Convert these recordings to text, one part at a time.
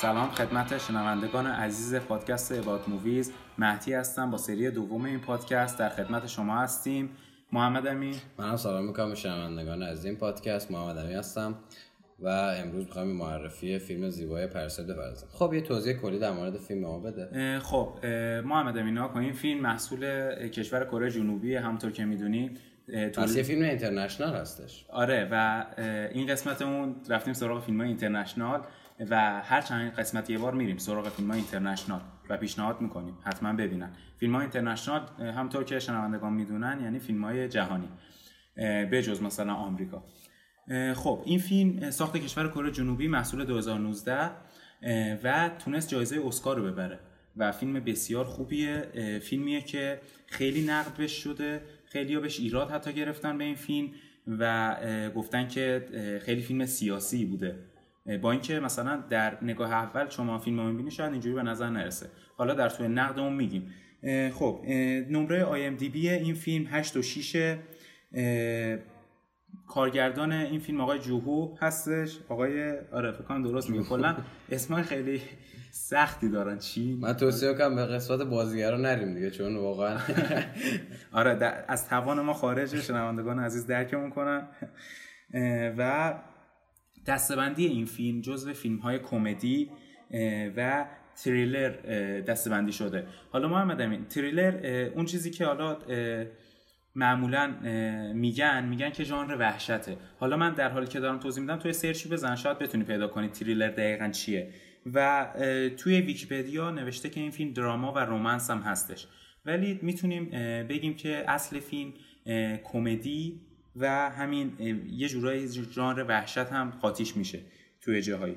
سلام خدمت شنوندگان عزیز پادکست About Movies مهدی هستم با سری دوم این پادکست در خدمت شما هستیم. محمد امین. منم سلام می‌کنم شنوندگان از این پادکست. محمد امین هستم و امروز می‌خوایم معرفی فیلم زیبای Parasite بپردازیم خب یه توضیح کلی در مورد فیلم ما بده. خب محمد امین کن این فیلم محصول کشور کره جنوبی همونطور که می‌دونید پس یه فیلم international هستش. آره و این قسمت اون رفتیم سراغ فیلم های اینترنشنال. و هر چند قسمت یه بار میریم سراغ فیلم اینترنشنال و پیشنهاد می‌کنیم. حتما ببینن. فیلم های اینترنشنال همطور که شنوندگان می‌دونن یعنی فیلم های جهانی. به جز مثلا آمریکا. خب این فیلم ساخت کشور کره جنوبی محصول 2019 و تونست جایزه اسکار رو ببره. و فیلم بسیار خوبیه. فیلمیه که خیلی نقد بش شده. خیلی ها بهش ایراد حتی گرفتن به این فیلم و گفتن که خیلی فیلم سیاسی بوده. با اینکه مثلا در نگاه اول شما فیلم رو می‌بینی شاید اینجوری به نظر نرسه. حالا در توی نقد اون میگیم خب نمره آی ام دی بی این فیلم 8 و 6 کارگردان این فیلم آقای جوهو هستش. آقای آره فکر درست میگم. کلا اسمای خیلی سختی دارن. چی؟ من توصیه کنم به قسمت بازیگرا نریم دیگه چون واقعا آره از توان ما خارج شنوندگان عزیز درکمون کنن. و دستبندی این فیلم جزو فیلم های کمدی و تریلر دستبندی شده. حالا محمد امین تریلر اون چیزی که حالا معمولا میگن میگن که ژانر وحشته. حالا من در حالی که دارم توضیح میدم توی سرچی بزن شاید بتونی پیدا کنی تریلر دقیقا چیه. و توی ویکیپدیا نوشته که این فیلم دراما و رومنس هم هستش. ولی می‌تونیم بگیم که اصل فیلم کمدی و همین یه جورایی ژانر وحشت هم قاطیش میشه توی جاهایی.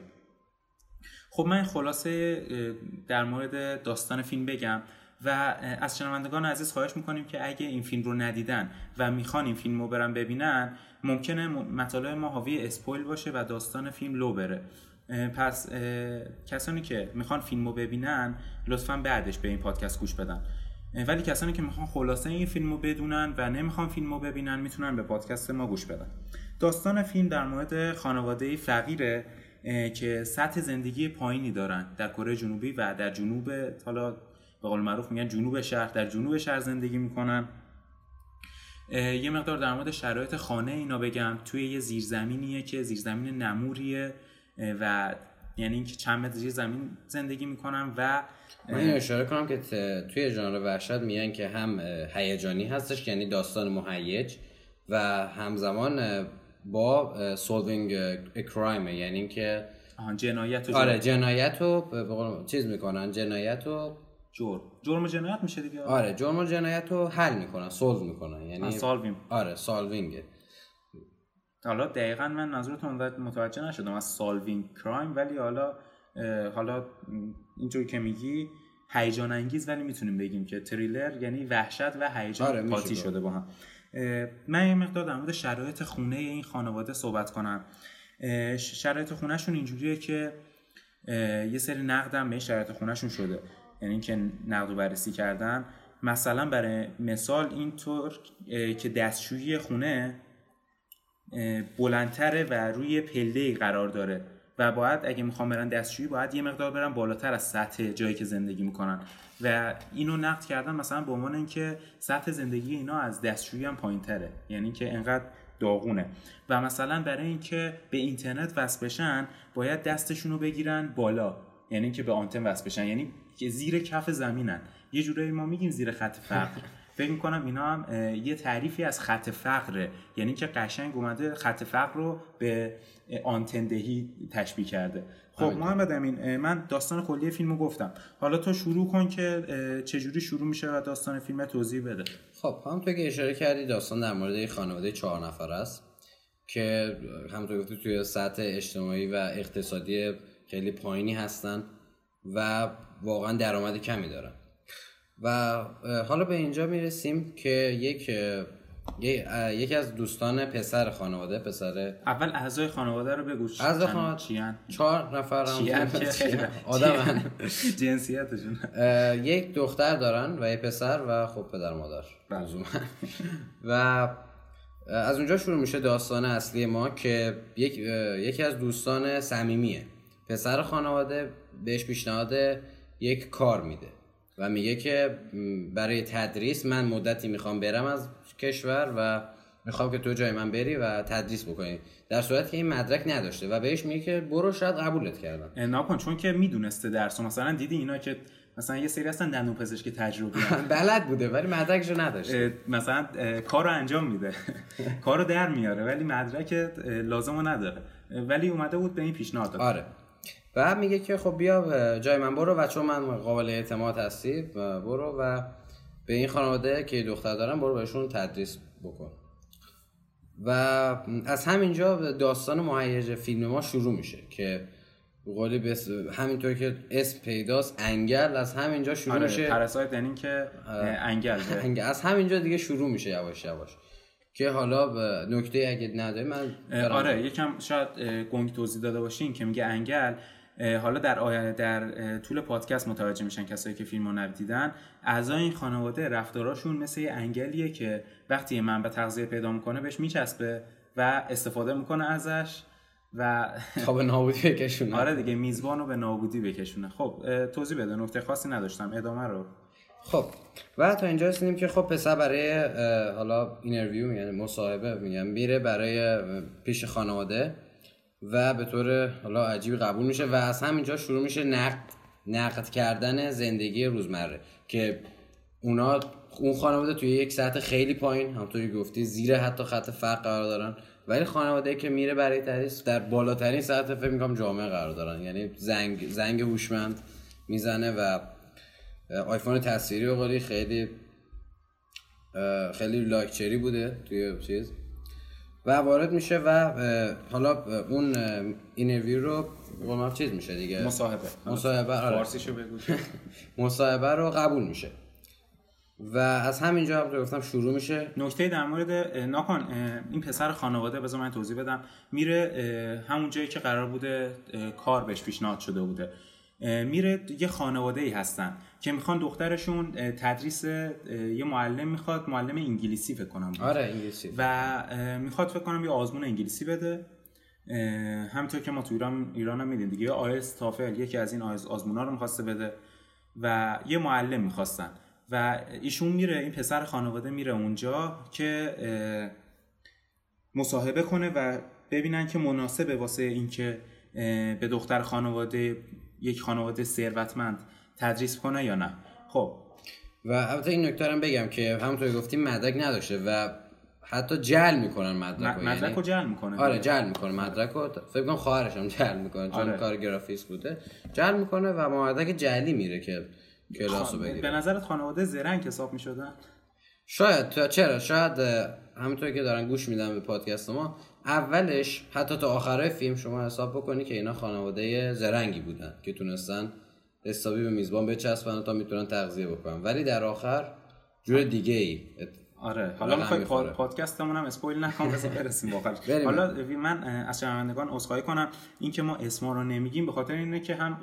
خب من خلاصه در مورد داستان فیلم بگم و از شنوندگان عزیز خواهش می‌کنیم که اگه این فیلم رو ندیدن و می‌خوان این فیلم رو برن ببینن ممکنه مطالب ما حاوی اسپویل باشه و داستان فیلم لو بره. پس کسانی که می‌خوان فیلم رو ببینن لطفا بعدش به این پادکست گوش بدن. ولی کسانی که می‌خوان خلاصه این فیلم بدونن و نمی‌خوان فیلم رو ببینن می‌تونن به پادکست ما گوش بدن. داستان فیلم در مورد خانواده فقیره که سطح زندگی پایینی دارن در کره جنوبی و در جنوب حالا به قول معروف میگن جنوب شهر در جنوب شهر زندگی می‌کنن. یه مقدار در مورد شرایط خانه اینا بگم. توی یه زیرزمینیه که زیرزمین نموریه و یعنی اینکه چند متر زیر زمین زندگی می‌کنن و من این اشاره کنم که توی ژانر وحشت میگن که هم هیجانی هستش یعنی داستان مهیج و همزمان با solving crime یعنی اینکه جنایت و آره جنایت رو چیز می‌کنن جنایت و جرم. جرم و جنایت میشه دیگه؟ آره جرم و جنایت رو حل می‌کنن solve می‌کنن یعنی solving آره solving حالا دقیقا من منظورتون متوجه نشدم از سالوینگ کرایم ولی حالا حالا اینجوری که میگی هیجان انگیز ولی می‌تونیم بگیم که تریلر یعنی وحشت و هیجان آره قاطی شده با هم. من یه مقدار در مورد شرایط خونه این خانواده صحبت کنم. شرایط خونهشون اینجوریه که یه سری نقدم به شرایط خونهشون شده. یعنی اینکه نقد و بررسی کردن. مثلا برای مثال اینطور که دستشویی خونه بلندتره و روی پله قرار داره. و باید اگه می‌خوام برن دستشویی باید یه مقدار برن بالاتر از سطح جایی که زندگی می‌کنن. و اینو نقد کردن مثلا به عنوان اینکه سطح زندگی اینا از دستشویی هم پایین تره یعنی که انقدر داغونه. و مثلا برای اینکه به اینترنت وصل بشن باید دستشون رو بگیرن بالا. یعنی که به آنتن وصل بشن. یعنی که زیر کف زمینن. یه جورایی ما میگیم زیر خط فقر فکر می‌کنم اینا هم یه تعریفی از خط فقره. یعنی که قشنگ اومده خط فقر رو به آنتندهی تشبیه کرده. خب محمد امین من داستان کلی فیلمو گفتم. حالا تو شروع کن که چجوری شروع میشه و داستان فیلم توضیح بده. خب همونطور که اشاره کردی داستان در مورد خانواده چهار نفر است که همونطور گفتی توی سطح اجتماعی و اقتصادی خیلی پایینی هستن و واقعا درآمد کمی دارن. و حالا به اینجا می‌رسیم که یک یکی از دوستان پسر خانواده پسر اول اعضای خانواده رو بگو. اعضای خانواده؟ چیان؟ چهار نفر. هم آدم. جنسیتشون. یک دختر دارن و یک پسر و خب پدر مادر. بله. و از اونجا شروع میشه داستان اصلی ما که یک یکی از دوستان صمیمیه. پسر خانواده بهش پیشنهاد یک کار میده. و میگه که برای تدریس من مدتی می‌خوام برم از کشور و می‌خوام که تو جای من بری و تدریس بکنی. در صورت که این مدرک نداشته و بهش میگه که برو شاید قبولت کردن ناکن چون که می‌دونسته درس مثلا دیدی اینا که مثلا یه سری هستن دندون پزشک تجربی بلد بوده ولی مدرکشو نداشته. مثلا کارو انجام میده. کارو در میاره ولی مدرک لازمو نداره. ولی اومده بود به این پیشنهاد داد. آره. و میگه که خب بیا جای من برو و چون من قابل اعتماد هستی برو و به این خانواده که دختر دارم برو بهشون تدریس بکن. و از همینجا داستان مهیج فیلم ما شروع میشه که قولی بس همینطور که اسم پیداست انگل از همینجا شروع آره میشه. پرسایت یعنی که انگل انگل. از همینجا دیگه شروع میشه یواش یواش. که حالا نکته اگه نداره من آره یکم شاید گنگ توضیح داده باشین که میگه انگل حالا در آینده در طول پادکست متوجه میشن کسایی که فیلم رو ندیدن. اعضای این خانواده رفتاراشون مثل یه انگلیه که وقتی من به تغذیه پیدا می‌کنه بهش میچسبه و استفاده می‌کنه ازش و تا به نابودی بکشونه. آره دیگه میزبان رو به نابودی بکشونه. خب توضیح بده نکته خاصی نداشتم. ادامه رو. خب و تا اینجا رسیدیم که خب پسر برای حالا اینترویو میگن مصاحبه میگن میره برای پیش خانواده. و به طور حالا عجیبی قبول میشه و از همینجا شروع میشه نقد نقد کردن زندگی روزمره که اونا اون خانواده توی یک سطح خیلی پایین همونطوری گفتی زیر حتی خط فقر قرار دارن ولی خانواده که میره برای تدریس در بالاترین سطح فکر می‌کنم جامعه قرار دارن. یعنی زنگ زنگ هوشمند می‌زنه و آیفون تصویری و خیلی خیلی لاکچری بوده توی چیز. و وارد میشه و حالا اون اینرویو رو قول چیز میشه دیگه. مصاحبه. مصاحبه آره. فارسیشو بگو. مصاحبه رو قبول میشه. و از همینجا هم گفتم شروع میشه. نکته در مورد ناکن این پسر خانواده بذار من توضیح بدم. میره همون جایی که قرار بوده کار بهش پیشنهاد شده بوده. میره یه خانواده ای هستن. که می‌خوان دخترشون تدریس یه معلم می‌خواد معلم انگلیسی فکر کنم آره انگلیسی. و می‌خواد فکر کنم یه آزمون انگلیسی بده. همینطور که ما تو ایران ایران هم میدیم دیگه آیس تافل یکی از این آزمونا رو می‌خواسته بده و یه معلم می‌خواستن. و ایشون میره این پسر خانواده میره اونجا که مصاحبه کنه و ببینن که مناسبه واسه اینکه به دختر خانواده یک خانواده ثروتمند تدریس کنه یا نه؟ خب. و البته این نکته بگم که همونطور گفتیم مدرک نداشته و حتی جل می‌کنن مدرک رو مدرک رو جل می‌کنه. آره جل می‌کنه. مدرک رو فکر کنم خواهرش هم جل می‌کنه چون آره. کار گرافیس بوده. جل می‌کنه و مدرک جلی میره که کلاس رو بگیره. به نظرت خانواده زرنگ حساب می‌شدن؟ شاید چرا؟ شاید همونطور که دارن گوش میدن به پادکست ما اولش حتی تا آخرای فیلم شما حساب بکنی که اینا خانواده زرنگی بودن که تونستن حسابی به میزبان بچسبن تا می‌تونن تغذیه بکنن. ولی در آخر جور دیگه ای آره حالا می‌خوای پادکستمون هم اسپویل نکنم بذار برسیم واقعا حالا من از شنوندگان عذرخواهی کنم. اینکه ما اسما رو نمیگیم به خاطر اینه که هم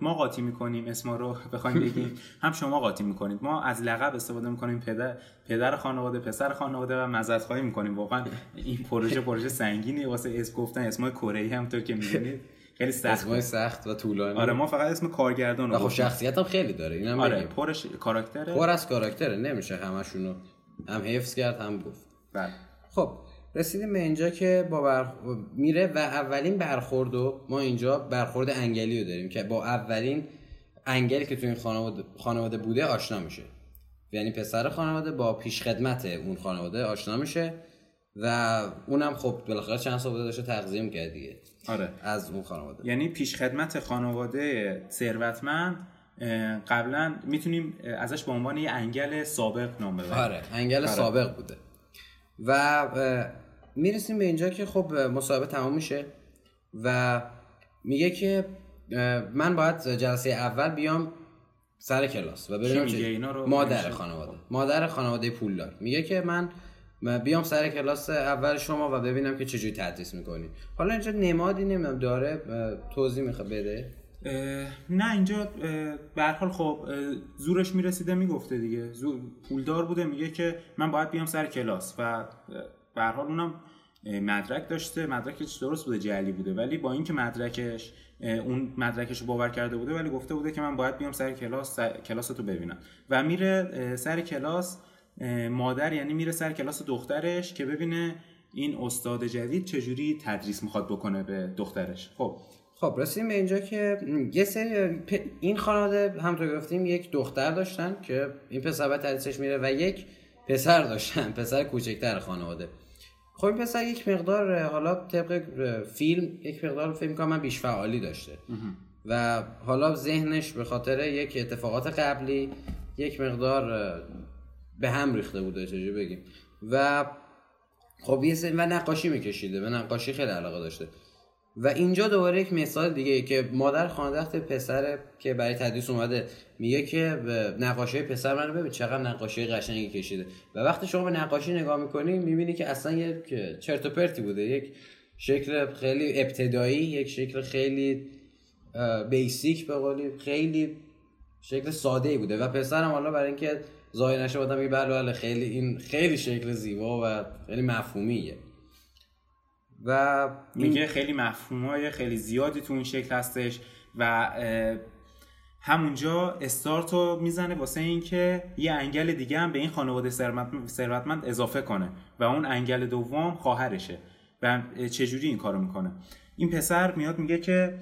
ما قاطی می‌کنیم اسما رو بخوایم بگیم. هم شما قاطی می‌کنید. ما از لقب استفاده می‌کنیم. پدر پدر خانواده پسر خانواده و مزد خواهی می‌کنیم. واقعا این پروژه پروژه سنگینی واسه اسم گفتن اسمای کره ای هم که می‌دونید خیلی سخت سخت و طولانی. آره ما فقط اسم کارگردان رو خب شخصیت هم خیلی داره اینم آره پرش کاراکتره. پر از کاراکتره نمیشه همشونو هم حفظ کرد هم گفت. بله. خب رسیدیم به اینجا که با بر... میره و اولین برخوردو ما اینجا برخورد انگلی رو داریم که با اولین انگلی که تو این خانواده, خانواده بوده آشنا میشه. یعنی پسر خانواده با پیشخدمت اون خانواده آشنا میشه. و اونم خب بالاخره چند سال بوده داشته تغذیه می‌کرد دیگه. آره. از اون خانواده. یعنی پیشخدمت خانواده ثروتمند قبلا می‌تونیم ازش به عنوان یه انگل سابق نام ببریم. آره انگل آره. سابق بوده. و می‌رسیم به اینجا که خب مصاحبه تمام میشه و میگه که من باید جلسه اول بیام سر کلاس و بریم مادر خانواده. مادر خانواده پولدار. میگه که من بیام سر کلاس اول شما و ببینم که چجوری تدریس می‌کنی. حالا اینجا نمادی نمی‌دونم داره توضیح می‌خواد بده؟ نه اینجا به حال خب زورش می‌رسیده می‌گفته دیگه. زور پولدار بوده میگه که من باید بیام سر کلاس و به حال اونم مدرک داشته. مدرکش درست بوده جعلی بوده. ولی با اینکه مدرکش اون مدرکش رو باور کرده بوده ولی گفته بوده که من باید بیام سر کلاس سر... کلاس تو ببینم. و میره سر کلاس مادر یعنی میره سر کلاس دخترش که ببینه این استاد جدید چجوری تدریس می‌خواد بکنه به دخترش. خب. خب رسیدیم به اینجا که یه سری این خانواده همونطور گفتیم یک دختر داشتن که این پسر به تدریسش میره و یک پسر داشتن پسر کوچکتر خانواده. خب این پسر یک مقدار حالا طبق فیلم یک مقدار فیلم کنم من بیش فعالی داشته. و حالا ذهنش به خاطر یک اتفاقات قبلی یک مقدار به هم ریخته بوده چجوری بگیم؟ و خب یه و نقاشی میکشیده به نقاشی خیلی علاقه داشته. و اینجا دوباره یک مثال دیگه که مادر خانواده پسر که برای تدریس اومده میگه که نقاشی پسر من رو ببین چقدر نقاشی قشنگی کشیده. و وقتی شما به نقاشی نگاه می‌کنی می‌بینی که اصلا یک چرت و پرتی بوده. یک شکل خیلی ابتدایی یک شکل خیلی بیسیک به قولی خیلی شکل ساده ای بوده. و پسرم حالا برای اینکه ظاهر نشه آدم میگه بله بله خیلی این خیلی شکل زیبا و خیلی مفهومیه. و میگه خیلی مفهومای خیلی زیادی تو اون شکل هستش و همونجا استارت رو می‌زنه واسه اینکه یه انگل دیگه هم به این خانواده ثروتمند اضافه کنه و اون انگل دوم خواهرشه و چجوری این کارو می‌کنه. این پسر میاد میگه که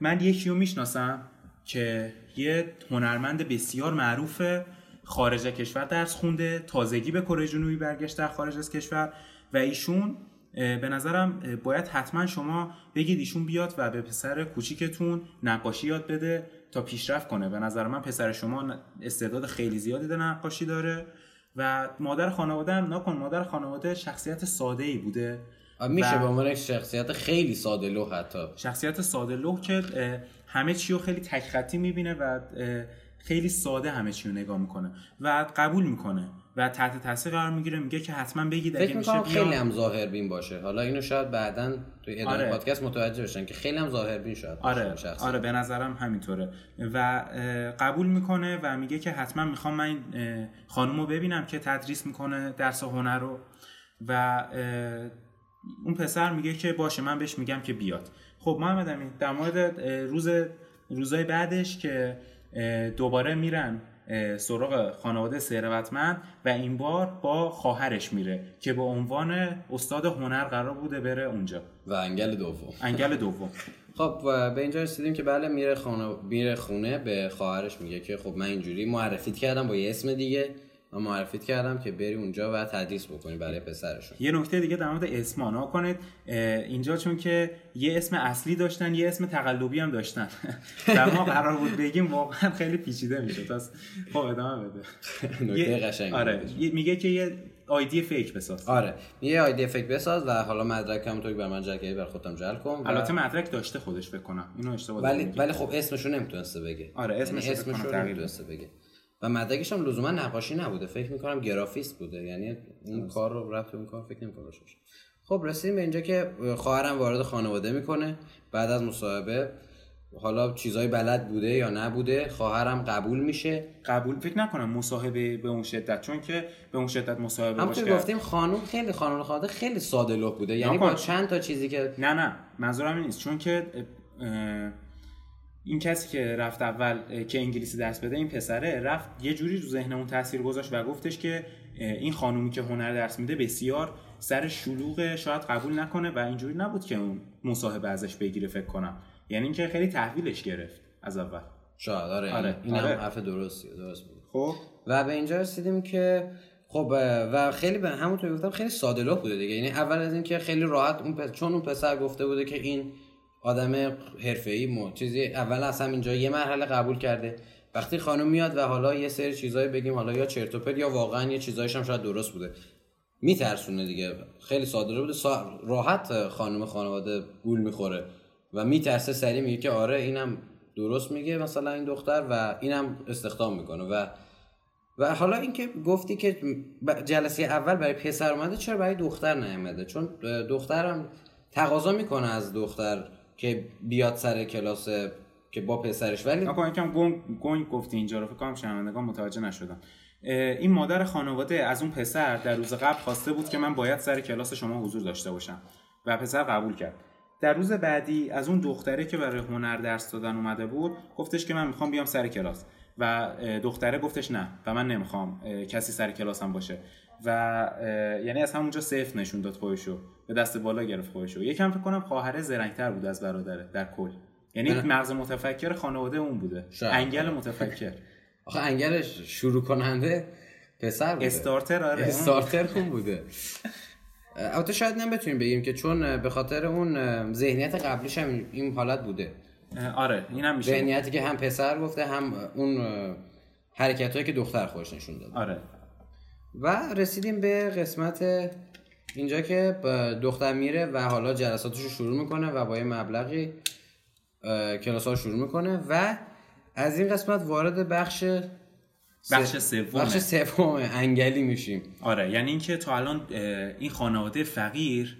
من یکی رو می‌شناسم که یه هنرمند بسیار معروف خارج کشور درس خونده تازگی به کره جنوبی برگشت در خارج از کشور و ایشون به نظرم باید حتما شما بگید ایشون بیاد و به پسر کوچیکتون نقاشی یاد بده تا پیشرفت کنه. به نظر من پسر شما استعداد خیلی زیادی در نقاشی داره و مادر خانواده هم نکن مادر خانواده شخصیت ساده ای بوده میشه به عنوان شخصیت خیلی ساده لوح حتی. شخصیت ساده لوح که همه چی رو خیلی تک خطی می‌بینه و خیلی ساده همه چی رو نگاه می‌کنه و قبول می‌کنه و تحت تاثیر قرار می‌گیره میگه که حتما بگید اگه میشه خیلی هم ظاهر بین باشه. حالا اینو شاید بعدا توی ادامه آره. پادکست متوجه بشن که خیلی هم ظاهر بین شاید آره. آره به نظرم همینطوره. و قبول می‌کنه و میگه که حتما می‌خوام من این خانم رو ببینم که تدریس می‌کنه درس هنر رو. و اون پسر میگه که باشه من بهش میگم که بیاد. خب محمد امین در مورد روز روزای بعدش که دوباره میرن سراغ خانواده ثروتمند و این بار با خواهرش میره که به عنوان استاد هنر قرار بوده بره اونجا. و انگل دوم. انگل دوم. خب به اینجا رسیدیم که بله میره خانه میره خونه به خواهرش میگه که خب من اینجوری معرفیت کردم با یه اسم دیگه. من معرفیت کردم که بری اونجا و تدریس بکنی برای پسرشون. یه نکته دیگه در مورد اسما کنید. اینجا چون که یه اسم اصلی داشتن یه اسم تقلبی هم داشتن. در ما قرار بود بگیم واقعا خیلی پیچیده میشه پس خب ادامه بده. نکته قشنگ آره میگه که یه آیدی فیک بساز. آره یه آیدی فیک بساز و حالا مدرک هم توی بر من جلکه بر خودم جل کن البته مدرک داشته خودش فکر کنم. اینو اشتباه ولی ولی خب اسمشو نمی‌تونسته بگه. آره اسمش یعنی اسمشو نمی‌تونسته بگه. و مدرکش هم لزوما نقاشی نبوده. فکر می‌کنم گرافیست بوده. یعنی اون کار رو رفت اون کار فکر نمی‌کنم خب رسیدیم به اینجا که خواهرم وارد خانواده می‌کنه. بعد از مصاحبه حالا چیزای بلد بوده یا نبوده خواهرم قبول میشه. قبول؟ فکر نکنم مصاحبه به اون شدت چون که به اون شدت مصاحبه باشه گفتیم خانم خیلی خانم خواهده خیلی ساده لوح بوده. یعنی با چند تا چیزی که نه نه. منظورم این نیست. چون که این کسی که رفت اول که انگلیسی درس بده این پسره رفت یه جوری رو ذهن اون تاثیر گذاشت و گفتش که این خانومی که هنر درس میده بسیار سر شلوغ شاید قبول نکنه و اینجوری نبود که اون مصاحبه ازش بگیره فکر کنم. یعنی اینکه خیلی تحویلش گرفت از اول. شاید آره, آره. این آره. هم حرف درستی درست بود. خب. و به اینجا رسیدیم که خب و خیلی به همونطور گفتم خیلی ساده بوده دیگه. یعنی اول از اینکه خیلی راحت اون چون اون پسر گفته بوده که این آدم حرفه‌ای مو. چیزی اول از اینجا یه مرحله قبول کرده. وقتی خانم میاد و حالا یه سری چیزایی بگیم حالا یا چرت یا واقعا یه چیزایش هم شاید درست بوده. میترسونه دیگه. خیلی ساده بوده. راحت خانم خانواده گول می‌خوره و میترسه سری میگه که آره اینم درست میگه مثلا این دختر و اینم استخدام می‌کنه. و و حالا اینکه گفتی که جلسه اول برای پسر اومده چرا برای دختر نیامده چون دخترم تقاضا می‌کنه از دختر که بیاد سر کلاس که با پسرش. ولی آقا یکم گنگ گنگ گفتی اینجا رو. فکر کنم شنوندگان متوجه نشدن. این مادر خانواده از اون پسر در روز قبل خواسته بود که من باید سر کلاس شما حضور داشته باشم و پسر قبول کرد. در روز بعدی از اون دختره که برای هنر درس دادن اومده بود گفتش که من می‌خوام بیام سر کلاس. و دختره گفتش نه و من نمی‌خوام کسی سر کلاسم باشه. و یعنی از همونجا سیف نشون داد خودشو به دست بالا گرفت خودشو یکم فکر کنم خواهر زرنگتر بود از برادره در کل. یعنی مغز متفکر خانواده اون بوده. انگل متفکر. آخه انگلش شروع کننده پسر بوده. استارتر آره. استارتر اون بوده. البته شاید نمی‌تونیم بگیم که چون به خاطر اون ذهنیت قبلیش هم این حالت بوده. آره این هم میشه. ذهنیتی که هم پسر گفته هم اون حرکت هایی که دختر خوش نشون داد آره. و رسیدیم به قسمت اینجا که دختر میره و حالا جلساتش رو شروع می‌کنه و با یه مبلغی کلاس ها شروع می‌کنه و از این قسمت وارد بخش بخش سوم بخش سوم انگلی میشیم. آره یعنی اینکه تا الان این خانواده فقیر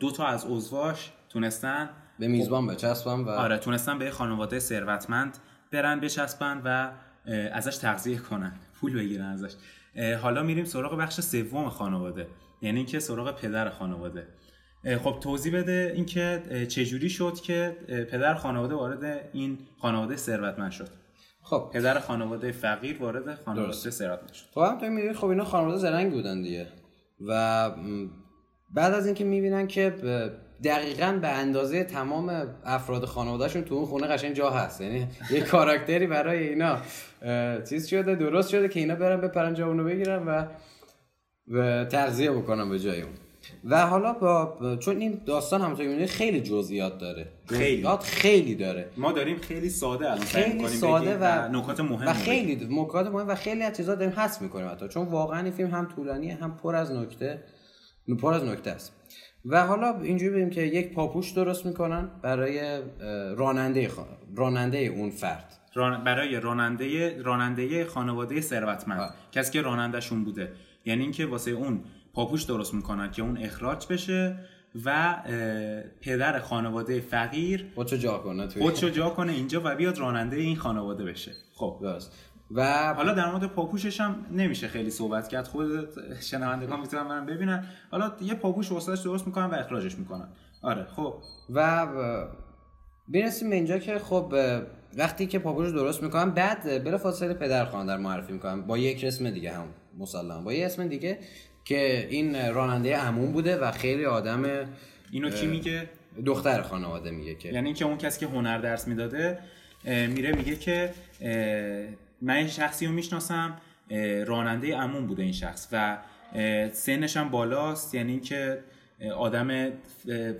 دو تا از عضواش تونستن به میزبان بچسبن و آره تونستن به خانواده ثروتمند برن بچسبن و ازش تغذیه کنن. پول بگیرن ازش. حالا میریم سراغ بخش سوم خانواده. یعنی اینکه سراغ پدر خانواده. خب توضیح بده اینکه چجوری شد که پدر خانواده وارد این خانواده ثروتمند شد. خب. پدر خانواده فقیر وارد خانواده ثروتمند شد. خب هم تو می‌بینی خب اینا خانواده زرنگ بودن دیگه. و بعد از اینکه می‌بینن که دقیقا به اندازه تمام افراد خانوادهشون تو اون خونه قشنگ جا هست. یعنی یه کاراکتری برای اینا چیز شده درست شده که اینا برن بپرن جا اونو بگیرن و تغذیه بکنن به جای اون. و حالا با چون این داستان همونطور می‌بینید خیلی جزئیات داره. خیلی. خیلی داره. ما داریم خیلی ساده الان خیلی ساده و نکات مهم و خیلی نکات مهم و خیلی از چیزا داریم حس می‌کنیم حتی. چون واقعا این فیلم هم طولانیه هم پر از نکته پر از نکته است. و حالا اینجوری ببینیم که یک پاپوش درست می‌کنن برای راننده راننده اون فرد. برای راننده راننده خانواده ثروتمند کسی که رانندهشون بوده. یعنی اینکه واسه اون پاپوش درست می‌کنن که اون اخراج بشه و پدر خانواده فقیر خودشو جا کنه خودشو جا کنه اینجا و بیاد راننده این خانواده بشه. خب. درست. و حالا در مورد پاپوشش هم نمیشه خیلی صحبت کرد. خود شنوندگان می‌تونن من ببینن. حالا یه پاپوش واسش درست می‌کنن و اخراجش می‌کنن. آره خب. و برسیم به اینجا که خب وقتی که پاپوش درست می‌کنن بعد بلا فاصله پدر خواندر معرفی می‌کنن. با یک اسم دیگه هم مسلم با یه اسم دیگه که این راننده عموم بوده و خیلی آدم اینو کی میگه؟ دختر خانواده میگه که. یعنی اینکه اون کسی که هنر درس می‌داده میره میگه که من این شخصی رو می‌شناسم راننده عموم بوده این شخص و سنش هم بالاست یعنی اینکه آدم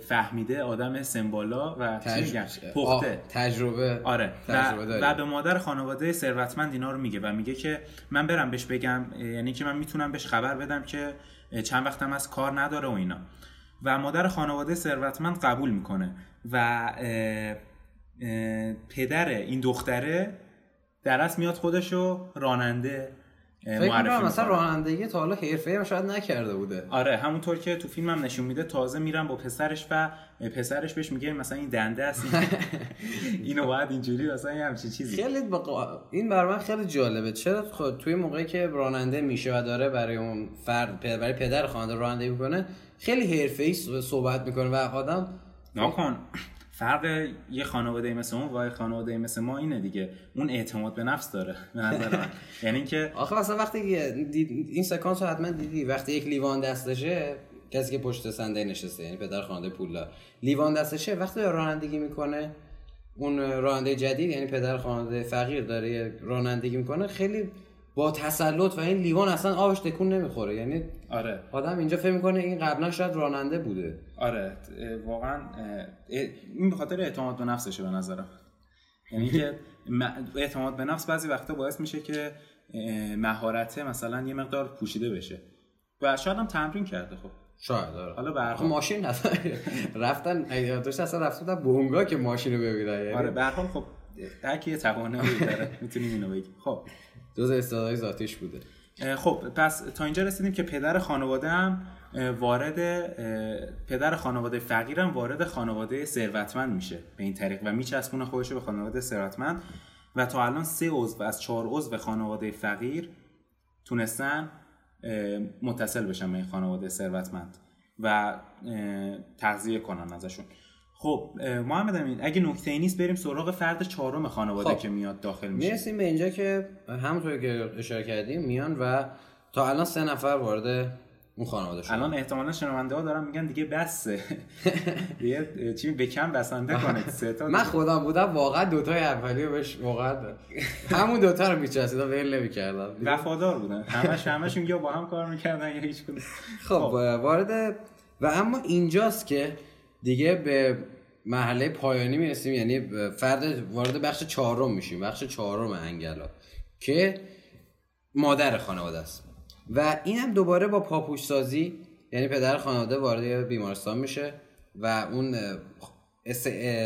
فهمیده آدم سمبالا و تج... پخته. تجربه آره. تجربه و, و به مادر خانواده ثروتمند اینا رو میگه و میگه که من برم بهش بگم یعنی که من می‌تونم بهش خبر بدم که چند وقتم از کار نداره و اینا. و مادر خانواده ثروتمند قبول می‌کنه و پدر این دختره درست میاد خودشو راننده فکر کنم مثلا رانندگی تا حالا حرفه‌ای هم شاید نکرده بوده. آره همونطور که تو فیلم هم نشون میده تازه میرم با پسرش و پسرش بهش میگه مثلا این دنده است اینو باید اینجوری مثلا همچین چیزی. خیلی بقا... این برای من خیلی جالبه. چرا خود توی موقعی که راننده میشه و داره برای اون فرد برای پدر خانواده رانندگی می‌کنه خیلی حرفه‌ای صحبت می‌کنه و آدم نکن فرق یه خانواده مثل اون و یه خانواده مثل ما اینه دیگه. اون اعتماد به نفس داره. به نظر من. یعنی اینکه آخه مثلا وقتی این سکانس رو حتما دیدی. وقتی یک لیوان دستشه کسی که پشت صندلی نشسته یعنی پدر خانواده پولا. لیوان دستشه وقتی رانندگی می‌کنه اون راننده جدید یعنی پدر خانواده فقیر داره رانندگی می‌کنه خیلی با تسلط و این لیوان اصلا آبش تکون نمی‌خوره. یعنی آره. آدم اینجا فکر می‌کنه این قبلا شاید راننده بوده. آره. واقعا این به خاطر اعتماد به نفسشه به نظرم. یعنی که اعتماد به نفس بعضی وقتا باعث میشه که مهارت مثلا یه مقدار پوشیده بشه. و شاید هم تمرین کرده خب. شاید آره. حالا به خب ماشین رفتن داشت اصلا رفتن بونگا که ماشین رو ببینن یعنی. آره به خب هر کی توانایی داره. می‌تونیم اینو بگیم. خب. جز استعدادهای ذاتیش بوده. خب پس تا اینجا رسیدیم که پدر خانواده هم وارد پدر خانواده فقیرم وارد خانواده ثروتمند میشه به این طریق و میچسبونه خودش به خانواده ثروتمند. و تا الان سه عضو از چهار عضو خانواده فقیر تونستن متصل بشن به این خانواده ثروتمند و تغذیه کنن ازشون. خب محمد امین اگه نکته ای نیست بریم سراغ فرد چهارم خانواده خب. که میاد داخل میشه. می‌رسیم به اینجا که همونطور که اشاره کردیم میان و تا الان سه نفر وارد اون خانواده شد الان احتمالا شنونده ها دارن میگن دیگه بسه. یه چی به کم بسنده کنید. سه تا من خودم بودم واقعا دوتای اولی بهش واقعا همون دوتا رو میچسیدم ول نمی‌کردم. وفادار بودن. همش همشون یا با هم کار می‌کردن یا هیچ خب, خب. وارد و اما اینجاست که دیگه به مرحله پایانی می‌رسیم. یعنی فرد وارد بخش چهارم میشیم. بخش چهارم انگلا که مادر خانواده است. و این هم دوباره با پاپوش سازی یعنی پدر خانواده وارد بیمارستان میشه و اون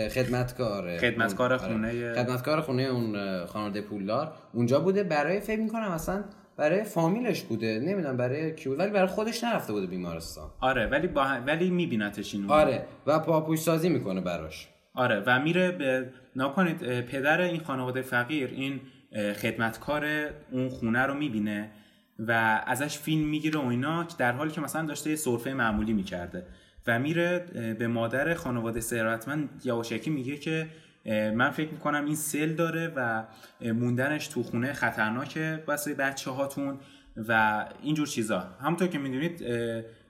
خدمتکار خدمتکار آره، خونه خدمتکار خونه اون خانواده پولدار اونجا بوده. برای فکر می‌کنم اصلا برای فامیلش بوده نمی‌دونم برای کی ولی برای خودش نرفته بوده بیمارستان. آره ولی با ولی میبینتش اینو آره و پاپوش سازی می‌کنه براش. آره و میره به نکنید پدر این خانواده فقیر این خدمتکار اون خونه رو می‌بینه و ازش فیلم می‌گیره و اینا در حالی که مثلا داشته یه سرفه معمولی می‌کرده. و میره به مادر خانواده ثروتمند یواشکی میگه که من فکر می‌کنم این سل داره و موندنش تو خونه خطرناکه واسه بچه هاتون و اینجور چیزا. همونطور که می‌دونید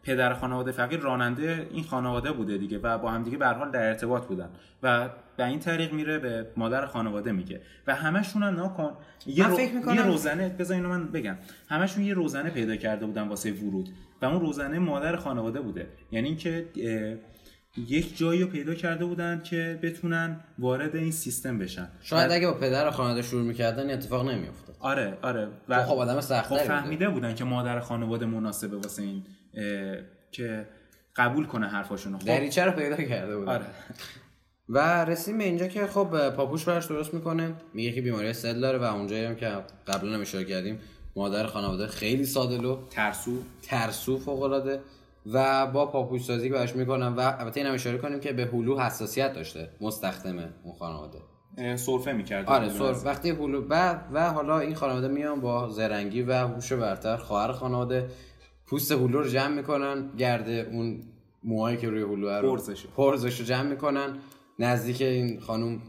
پدر خانواده فقیر راننده این خانواده بوده دیگه و با هم دیگه به حال در ارتباط بودن و به این طریق میره به مادر خانواده میگه. و همشون هم ناکن. یه, رو... فکر. یه روزنه بذار اینو من بگم. همشون یه روزنه پیدا کرده بودن واسه ورود و اون روزنه مادر خانواده بوده. یعنی اینکه یک جایی رو پیدا کرده بودن که بتونن وارد این سیستم بشن. شاید اگه با پدر خانواده شروع می‌کردن اتفاق نمیافتاد. آره آره. و خب آدم سخت خب فهمیده بودن که مادر خانواده مناسبه واسه این که قبول کنه حرفاشونو. خب. دریچه رو پیدا کرده بود آره. و رسیم به اینجا که خب پاپوش براش درست می‌کنه. میگه که بیماری سل داره و اونجایی هم که قبلا هم اشاره کردیم مادر خانواده خیلی سادلو ترسو. ترسو فوق العاده و با پاپوش سازی براش می‌کنن و البته اینم اشاره کنیم که به هلو حساسیت داشته مستخدمه اون خانواده. سرفه می‌کرد آره سرف وقتی هلو بعد و حالا این خانواده میان با زرنگی و هوش برتر خواهر خانواده پوست هلو رو جمع می‌کنن گرده اون موهایی که روی هلو رو پرزش رو جمع می‌کنن. نزدیک این خانم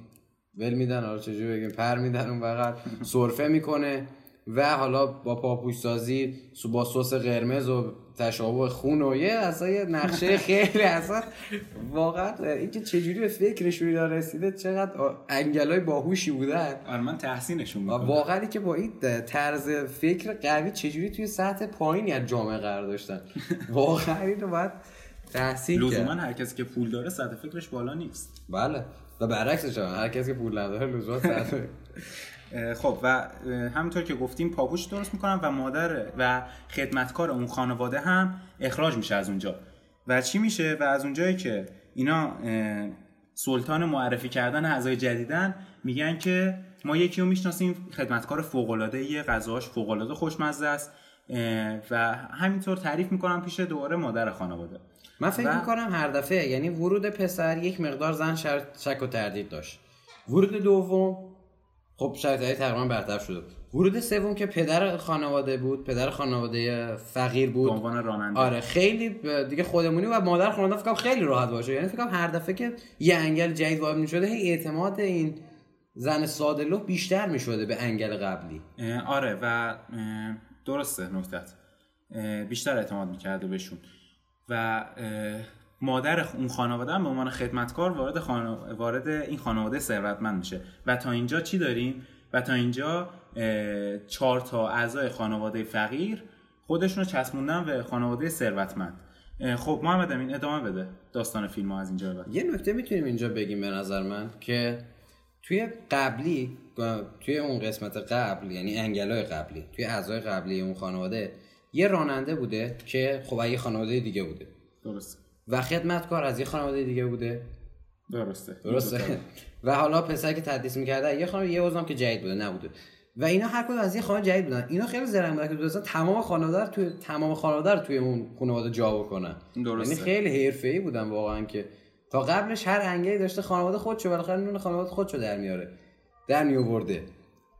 ول میدن حالا چجوری بگیم پر میدن اون بغل. سرفه می‌کنه و حالا با پاپوش سازی با سس قرمز و تشابه خون و یه اصلا یه نقشه خیلی اصلا واقعا اینکه چجوری به فکرش رسیده چقدر انگلای باهوشی بودن. آره من تحسینشون می‌کنم. واقعا که با این طرز فکر قوی چجوری توی سطح پایینی از جامعه قرار داشتن. واقعا اینو باید تحسین لزوما هر کسی که پول داره سطح فکرش بالا نیست. بله. و برعکسش هر کسی که پول نداره لزوما سطح خب و همونطور که گفتیم پاپوش درست می‌کنن و مادر و خدمتکار اون خانواده هم اخراج میشه از اونجا. و چی میشه؟ و از اونجایی که اینا سلطان معرفی کردن اعضای جدیدن میگن که ما یکی رو می‌شناسیم خدمتکار فوق العاده یه غذاش فوق العاده خوشمزه است و همینطور تعریف می‌کنم پیش دوباره مادر خانواده. من فکر و... می‌کنم هر دفعه یعنی ورود پسر یک مقدار زن شک و تردید داشت. ورود دوم خب شرایط تقریبا برطرف شده ورود سوم که پدر خانواده بود پدر خانواده فقیر بود. عنوان راننده. آره خیلی دیگه خودمونی و مادر خانواده فکر خیلی راحت باشه. یعنی فکر هر دفعه که یه انگل جدید وارد می‌شده هی اعتماد این زن ساده بیشتر می‌شده به انگل قبلی. آره و درسته نکتت. بیشتر اعتماد می‌کرده بهشون. و مادر اون خانواده هم به عنوان خدمتکار وارد, وارد این خانواده ثروتمند میشه. و تا اینجا چی داریم؟ و تا اینجا چهار تا اعضای خانواده فقیر خودشون رو چسبوندن به خانواده ثروتمند. خب محمد امین ادامه بده. داستان فیلم ها از اینجا بعد. یه نکته می‌تونیم اینجا بگیم به نظر من که توی قبلی توی اون قسمت قبل یعنی انگلای قبلی توی اعضای قبلی اون خانواده یه راننده بوده که خب یه خانواده دیگه بوده. درسته. و خدمتکار از یه خانواده دیگه بوده. درسته. درسته. و حالا پسر که تدریس می‌کرده یه خانواده یه عضوم که جدید بوده نبوده. و اینا هر کدوم از یه خانواده جدید بودن. اینا خیلی زرنگ بودن که دوستان تمام خانواده رو توی تمام خانواده رو توی اون خانواده جا بکنن. درسته. یعنی خیلی حرفه‌ای بودن واقعا که تا قبلش هر انگلی داشته خانواده خودشو بالاخره نون خانواده خودشو در میاره. در میورده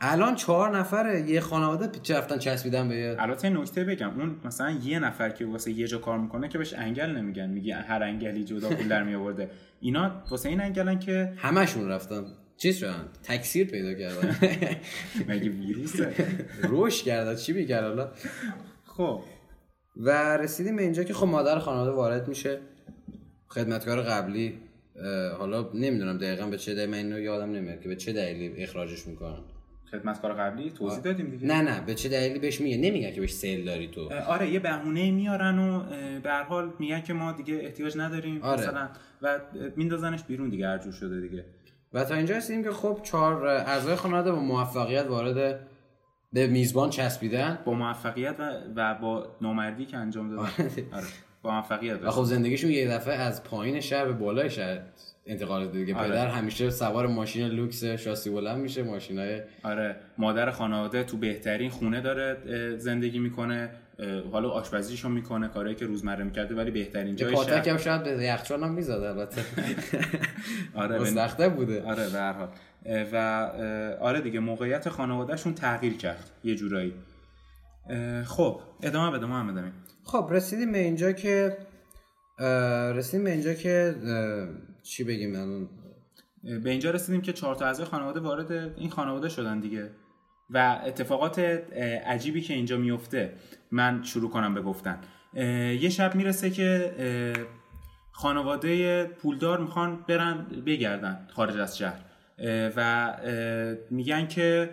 الان چهار نفره یه خانواده چه رفتن چسبیدن به البته نکته بگم اون مثلا یه نفر که واسه یه جا کار می‌کنه که بهش انگل نمیگن میگه هر انگلی جدا پول در میآورده. اینا واسه این انگلن که همشون رفتن. چیز شدن؟ تکثیر پیدا کردن. مگه ویروسه؟ روش کردن. چی میگن حالا؟ خب. و رسیدیم به اینجا که خب مادر خانواده وارد میشه. خدمتکار قبلی حالا نمی‌دونم دقیقا به چه دلیل من اینو یادم نمیاد که به چه دلیلی اخراجش می‌کنن. خدمتکار قبلی توضیح دادیم دیگه. نه نه به چه دلیلی بهش میگه نمیگن که بهش سیل داری تو. آره یه بهونه میارن و به هر حال میگن که ما دیگه احتیاج نداریم. آره. مثلا و میندازنش بیرون دیگه هر جور شده دیگه. و تا اینجا رسیدیم که خب چهار اعضای خانواده با موفقیت وارد به میزبان چسبیدن. با موفقیت و, و با نامردی که انجام دادن. آره. با موفقیت. و خب زندگیشون یه دفعه از پایین شهر به بالای شهر انتقال داده دیگه. آره. پدر همیشه سوار ماشین لوکس شاسی بلند میشه ماشینای آره. مادر خانواده تو بهترین خونه داره زندگی می‌کنه حالا آشپزیشو می‌کنه کاری که روزمره می‌کرده ولی بهترین جای شهر هم شاید به یخچال هم می‌زد البته. آره مستخته بوده. آره به هر حال. و آره دیگه موقعیت خانوادهشون تغییر کرد یه جورایی. خب ادامه بده محمد امین خب رسیدیم به اینجا که رسیدیم به اینجا که چی بگیم الان؟ به اینجا رسیدیم که چهار تا اعضای خانواده وارد این خانواده شدن دیگه. و اتفاقات عجیبی که اینجا میفته من شروع کنم به گفتن. یه شب می‌رسه که خانواده پولدار می‌خوان برن بگردن خارج از شهر. و میگن که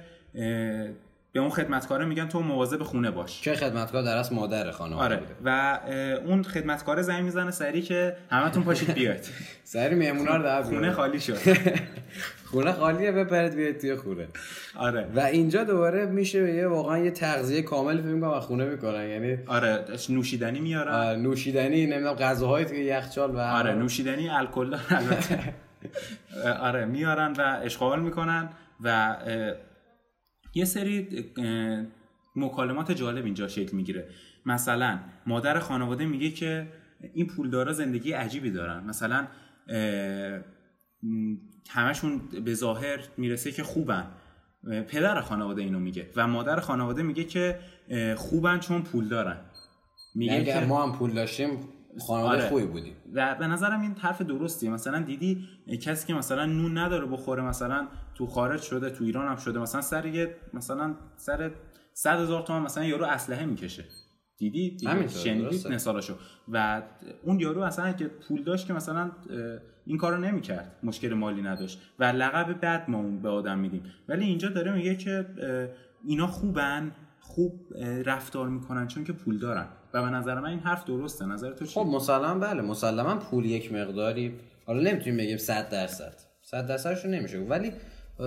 به اون خدمتکاره میگن تو مواظب خونه باش. چه خدمتکار در اصل مادر خانواده آره. و اون خدمتکار زنگ می‌زنه سری که همتون پاشید بیاید. سری مهمونا رو در خونه خالی شد. خونه خالیه بپرید بیاید توی خونه. آره. و اینجا دوباره میشه یه واقعا یه تغذیه کامل فکر می‌کنم خونه می‌کنن. یعنی آره نوشیدنی میارن. آره نوشیدنی نمی‌دونم غذاهای توی یخچال و آره نوشیدنی الکل البته آره میارن و اشغال می‌کنن و یه سری مکالمات جالب اینجا شکل می‌گیره. مثلا مادر خانواده میگه که این پولدارا زندگی عجیبی دارن. مثلا همشون به ظاهر می‌رسه که خوبن. پدر خانواده اینو میگه و مادر خانواده میگه که خوبن چون پول دارن میگه یعنی که ما هم پول داشتیم خانواده آره. خوبی بودیم و به نظرم این حرف درستیه مثلا دیدی کسی که مثلا نون نداره بخوره مثلا تو خارج شده تو ایران هم شده مثلا سر یه مثلا سر 100 هزار تومان مثلا یارو اسلحه می‌کشه. دیدی, دیدی؟ شنیدید مثالاشو. و اون یارو اصلا که پول داشت که مثلا این کارو نمی‌کرد. مشکل مالی نداشت. و لقب بد ما اون به آدم میدیم. ولی اینجا داره میگه که اینا خوبن خوب رفتار می‌کنن چون که پول دارن. و به نظر من این حرف درسته. نظر تو چی؟ خب مسلما بله مسلما پول یک مقداری حالا نمی‌تونیم بگیم 100 درصد. 100 درصدشو نمیشه. ولی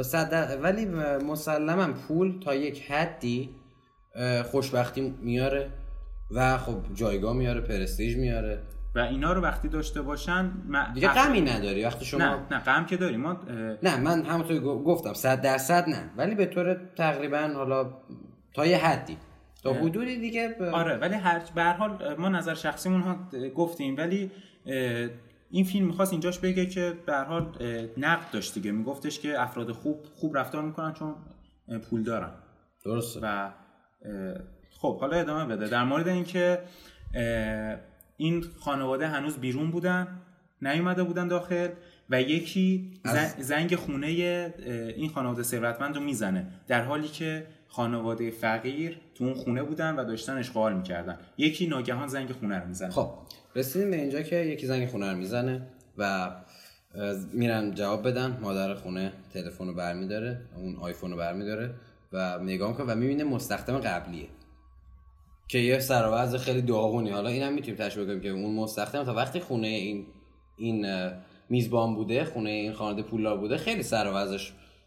100 در... ولی مسلما پول تا یک حدی خوشبختی میاره و خب جایگاه میاره پرستیژ میاره. و اینا رو وقتی داشته باشن من دیگه غمی نداری. وقتی شما نه نه غم که داری ما نه من همونطور گفتم 100 درصد نه. ولی به طور تقریبا حالا تا یه حدی. تا حدودی دیگه ب... آره ولی هر به هر حال ما نظر شخصیمون ها گفتیم ولی این فیلم می‌خواست اینجاش بگه که به هر حال نقد داشت دیگه. میگفتش که افراد خوب خوب رفتار می‌کنن چون پول دارن. درسته. و خب حالا ادامه بده. در مورد اینکه این خانواده هنوز بیرون بودن نیومده بودن داخل و یکی زنگ خونه این خانواده ثروتمند رو می‌زنه. در حالی که خانواده فقیر تو اون خونه بودن و داشتن اشغال می‌کردن. یکی ناگهان زنگ خونه رو می‌زنه. خب رسیدیم به اینجا که یکی زنگ خونه رو می‌زنه و میرن جواب بدن. مادر خونه تلفن رو برمیداره اون آیفون رو برمیداره و نگاه می‌کنه و می‌بینه مستخدم قبلیه. که یه سر خیلی داغونی. حالا اینم می‌تونیم تشبیه کنیم که اون مستخدم تا وقتی خونه این این میزبان بوده خونه این خانواده پولدار بوده خیلی سر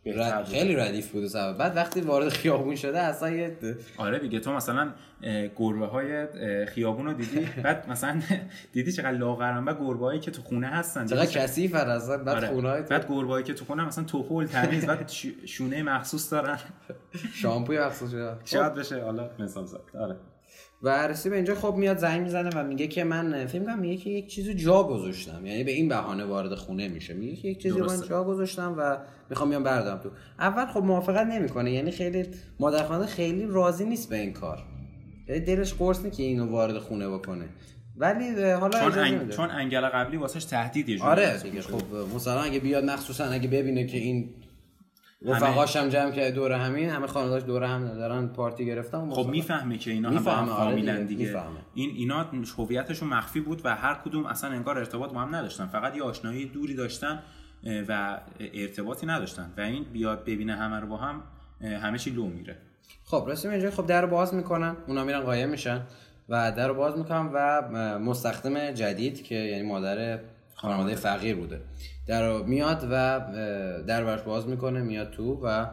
رد خیلی ردیف بود سبب. بعد وقتی وارد خیابون شده اصلا یه آره دیگه تو مثلا گربه های خیابون رو دیدی؟ بعد مثلا دیدی چقدر لاغرن و گربه هایی که تو خونه هستن چقدر کثیف اصلا. بعد آره. خونه های بعد گربه هایی که تو خونه مثلا توپول تمیز بعد شونه مخصوص دارن. شامپوی مخصوص شاید بشه حالا مثال زد. آره. و رسی به اینجا خب میاد زنگ می‌زنه و میگه که من فکر کنم میگه که یک چیزی جا گذاشتم. یعنی به این بهانه وارد خونه میشه. میگه که یک چیزی من جا گذاشتم و می‌خوام بیام بردارم تو. اول خب موافقت نمی‌کنه. یعنی خیلی مادر خیلی راضی نیست به این کار. یعنی دلش قرص که اینو وارد خونه بکنه. ولی حالا چون, انگ... چون انگل قبلی واسش تهدیدی آره دیگه خب مثلا اگه بیاد مخصوصا اگه ببینه که این رفقاش هم جمع کرده دور همین همه خانواده‌اش دور هم دارن پارتی گرفتن خب می‌فهمه که اینا هم هم فامیلن آره دیگه. این اینا هویتشون مخفی بود و هر کدوم اصلا انگار ارتباط با هم نداشتن. فقط یه آشنایی دوری داشتن و ارتباطی نداشتن. و این بیاد ببینه همه رو با هم همه چی لو میره. خب رسیم اینجا خب در باز می‌کنن. اونا میرن قایم میشن و در باز می‌کنن و مستخدم جدید که یعنی مادر خانواده فقیر بوده. در میاد و در برش باز می‌کنه میاد تو و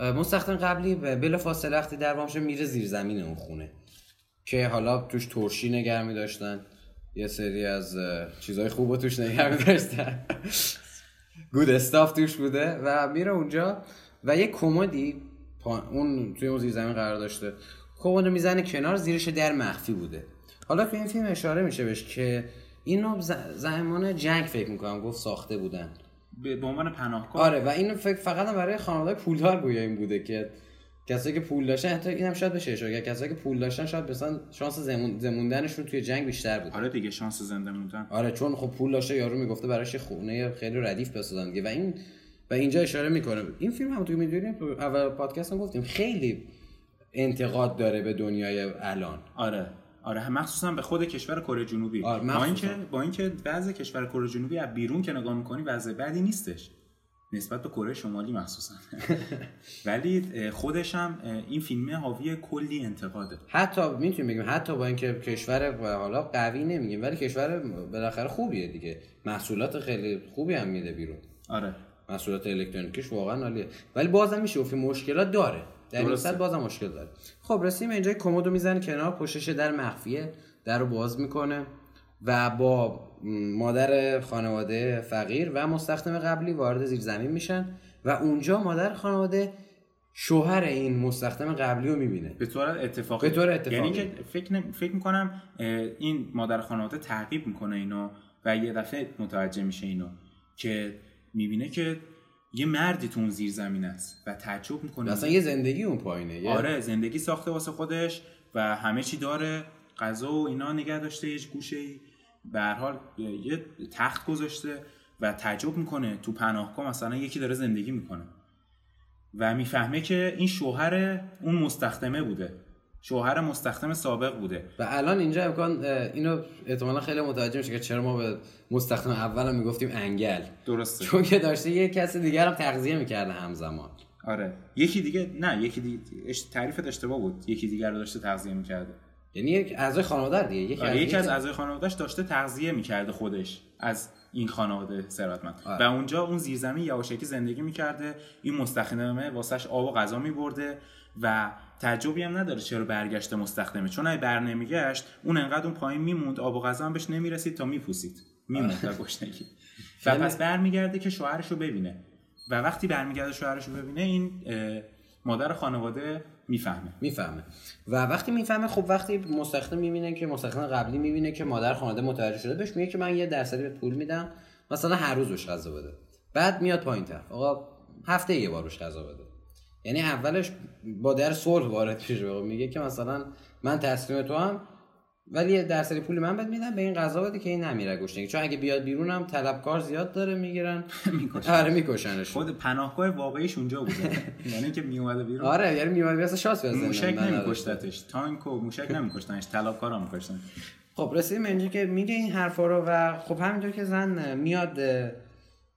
مستخدم قبلی بلا فاصله وقتی در بامشه میره زیر زمین اون خونه که حالا توش ترشی نگر می داشتن یه سری از چیزهای خوب توش نگر می داشتن گود استاف توش بوده و میره اونجا و یه کمدی اون توی اون زیر زمین قرار داشته. کمد می‌زنه کنار زیرش در مخفی بوده. حالا تو این فیلم اشاره میشه بهش که اینو زمان جنگ فکر می‌کنم گفت ساخته بودن. به عنوان پناهگاه آره و اینو فکر فقط برای خانواده پولدار گویا این بوده که کسایی که پول داشتن حتی اینم شاید بشه اشاره کسایی که پول داشتن شاید مثلا شانس زمون زموندنشون توی جنگ بیشتر بود آره دیگه شانس زنده موندن. آره چون خب پول داشته یارو می‌گفته براش خونه خیلی ردیف بسازن دیگه. و این و اینجا اشاره می‌کنه. این فیلم هم تو می‌دونیم اول پادکست هم گفتیم خیلی انتقاد داره به دنیای الان. آره. آره مخصوصا به خود کشور کره جنوبی. آره با اینکه با اینکه وضع کشور کره جنوبی از بیرون که نگاه می‌کنی وضع بدی نیستش. نسبت به کره شمالی مخصوصا. ولی خودش هم این فیلم حاوی کلی انتقاده. حتی می‌تونیم بگیم حتی با اینکه کشور حالا قوی نمیگیم ولی کشور بالاخره خوبیه دیگه. محصولات خیلی خوبی هم میده بیرون. آره. محصولات الکترونیکیش واقعا عالیه. ولی بازم میشه گفت مشکلات داره. در این صد بازم مشکل داره. خب رسیم اینجا کمدو می‌زنه کنار پشتش در مخفیه در رو باز می‌کنه و با مادر خانواده فقیر و مستخدم قبلی وارد زیر زمین میشن و اونجا مادر خانواده شوهر این مستخدم قبلی رو می‌بینه. به طور اتفاقی. به طور اتفاقی. یعنی که فکر, فکر می‌کنم این مادر خانواده تعقیب می‌کنه اینو و یه دفعه متوجه میشه اینو که می‌بینه که یه مردی تو اون زیر زمین است و تعجب می‌کنه. اصلا یه زندگی اون پایینه آره زندگی ساخته واسه خودش و همه چی داره غذا و اینا نگه داشته یه گوشه ای. به حال یه تخت گذاشته و تعجب می‌کنه تو پناهگاه مثلا یکی داره زندگی می‌کنه. و می‌فهمه که این شوهر اون مستخدمه بوده. شوهر مستخدم سابق بوده. و الان اینجا امکان اینو احتمالا خیلی متوجه میشه که چرا ما به مستخدم اول هم می‌گفتیم انگل. درسته. چون که داشته یه کسی دیگر هم تغذیه می‌کرده همزمان. آره. یکی دیگه نه یکی دیگه تعریفت اشتباه بود. یکی دیگر رو داشته تغذیه می‌کرده. یعنی یک اعضای خانواده دیگه یکی, آره یکی از اعضای خانوادهش داشته تغذیه می‌کرده خودش از این خانواده ثروتمند. آره. و اونجا اون زیرزمین یواشکی زندگی می‌کرده. این مستخدمه واسش آب و غذا میبرده و تعجبی هم نداره چرا برگشته مستخدمه. چون اگه بر نمیگشت اون انقدر اون پایین میموند آب و غذا هم بهش نمی‌رسید تا میپوسید. میموند و گشنگی. و پس برمیگرده که شوهرش رو ببینه. و وقتی برمیگرده شوهرش رو ببینه این مادر خانواده می‌فهمه. می‌فهمه. و وقتی می‌فهمه خب وقتی مستخدم می‌بینه که مستخدم قبلی می‌بینه که مادر خانواده متوجه شده بهش میگه که من یه درصدی بهت پول میدم مثلا هر روز بهش غذا بده. بعد میاد پایین طرف آقا هفته یه بار غذا بده. یعنی اولش با در صلح وارد میشه میگه که مثلا من تسلیم تو هم ولی یه درصدی پول من بهت میدم به این قضا بده که این نمیره گوشنگی چون اگه بیاد بیرونم طلبکار زیاد داره می‌گیرن. آره میکشنش. خود پناهگاه واقعیش اونجا بوده. یعنی که میومده بیرون. آره یعنی میومده بیرون شانس بزنه موشک نمیکشتتش. تانک و موشک نمیکشتنش. طلبکارا میکشتن. خب رسیدیم اینجا که میگه این حرفا رو و خب همینطور که زن میاد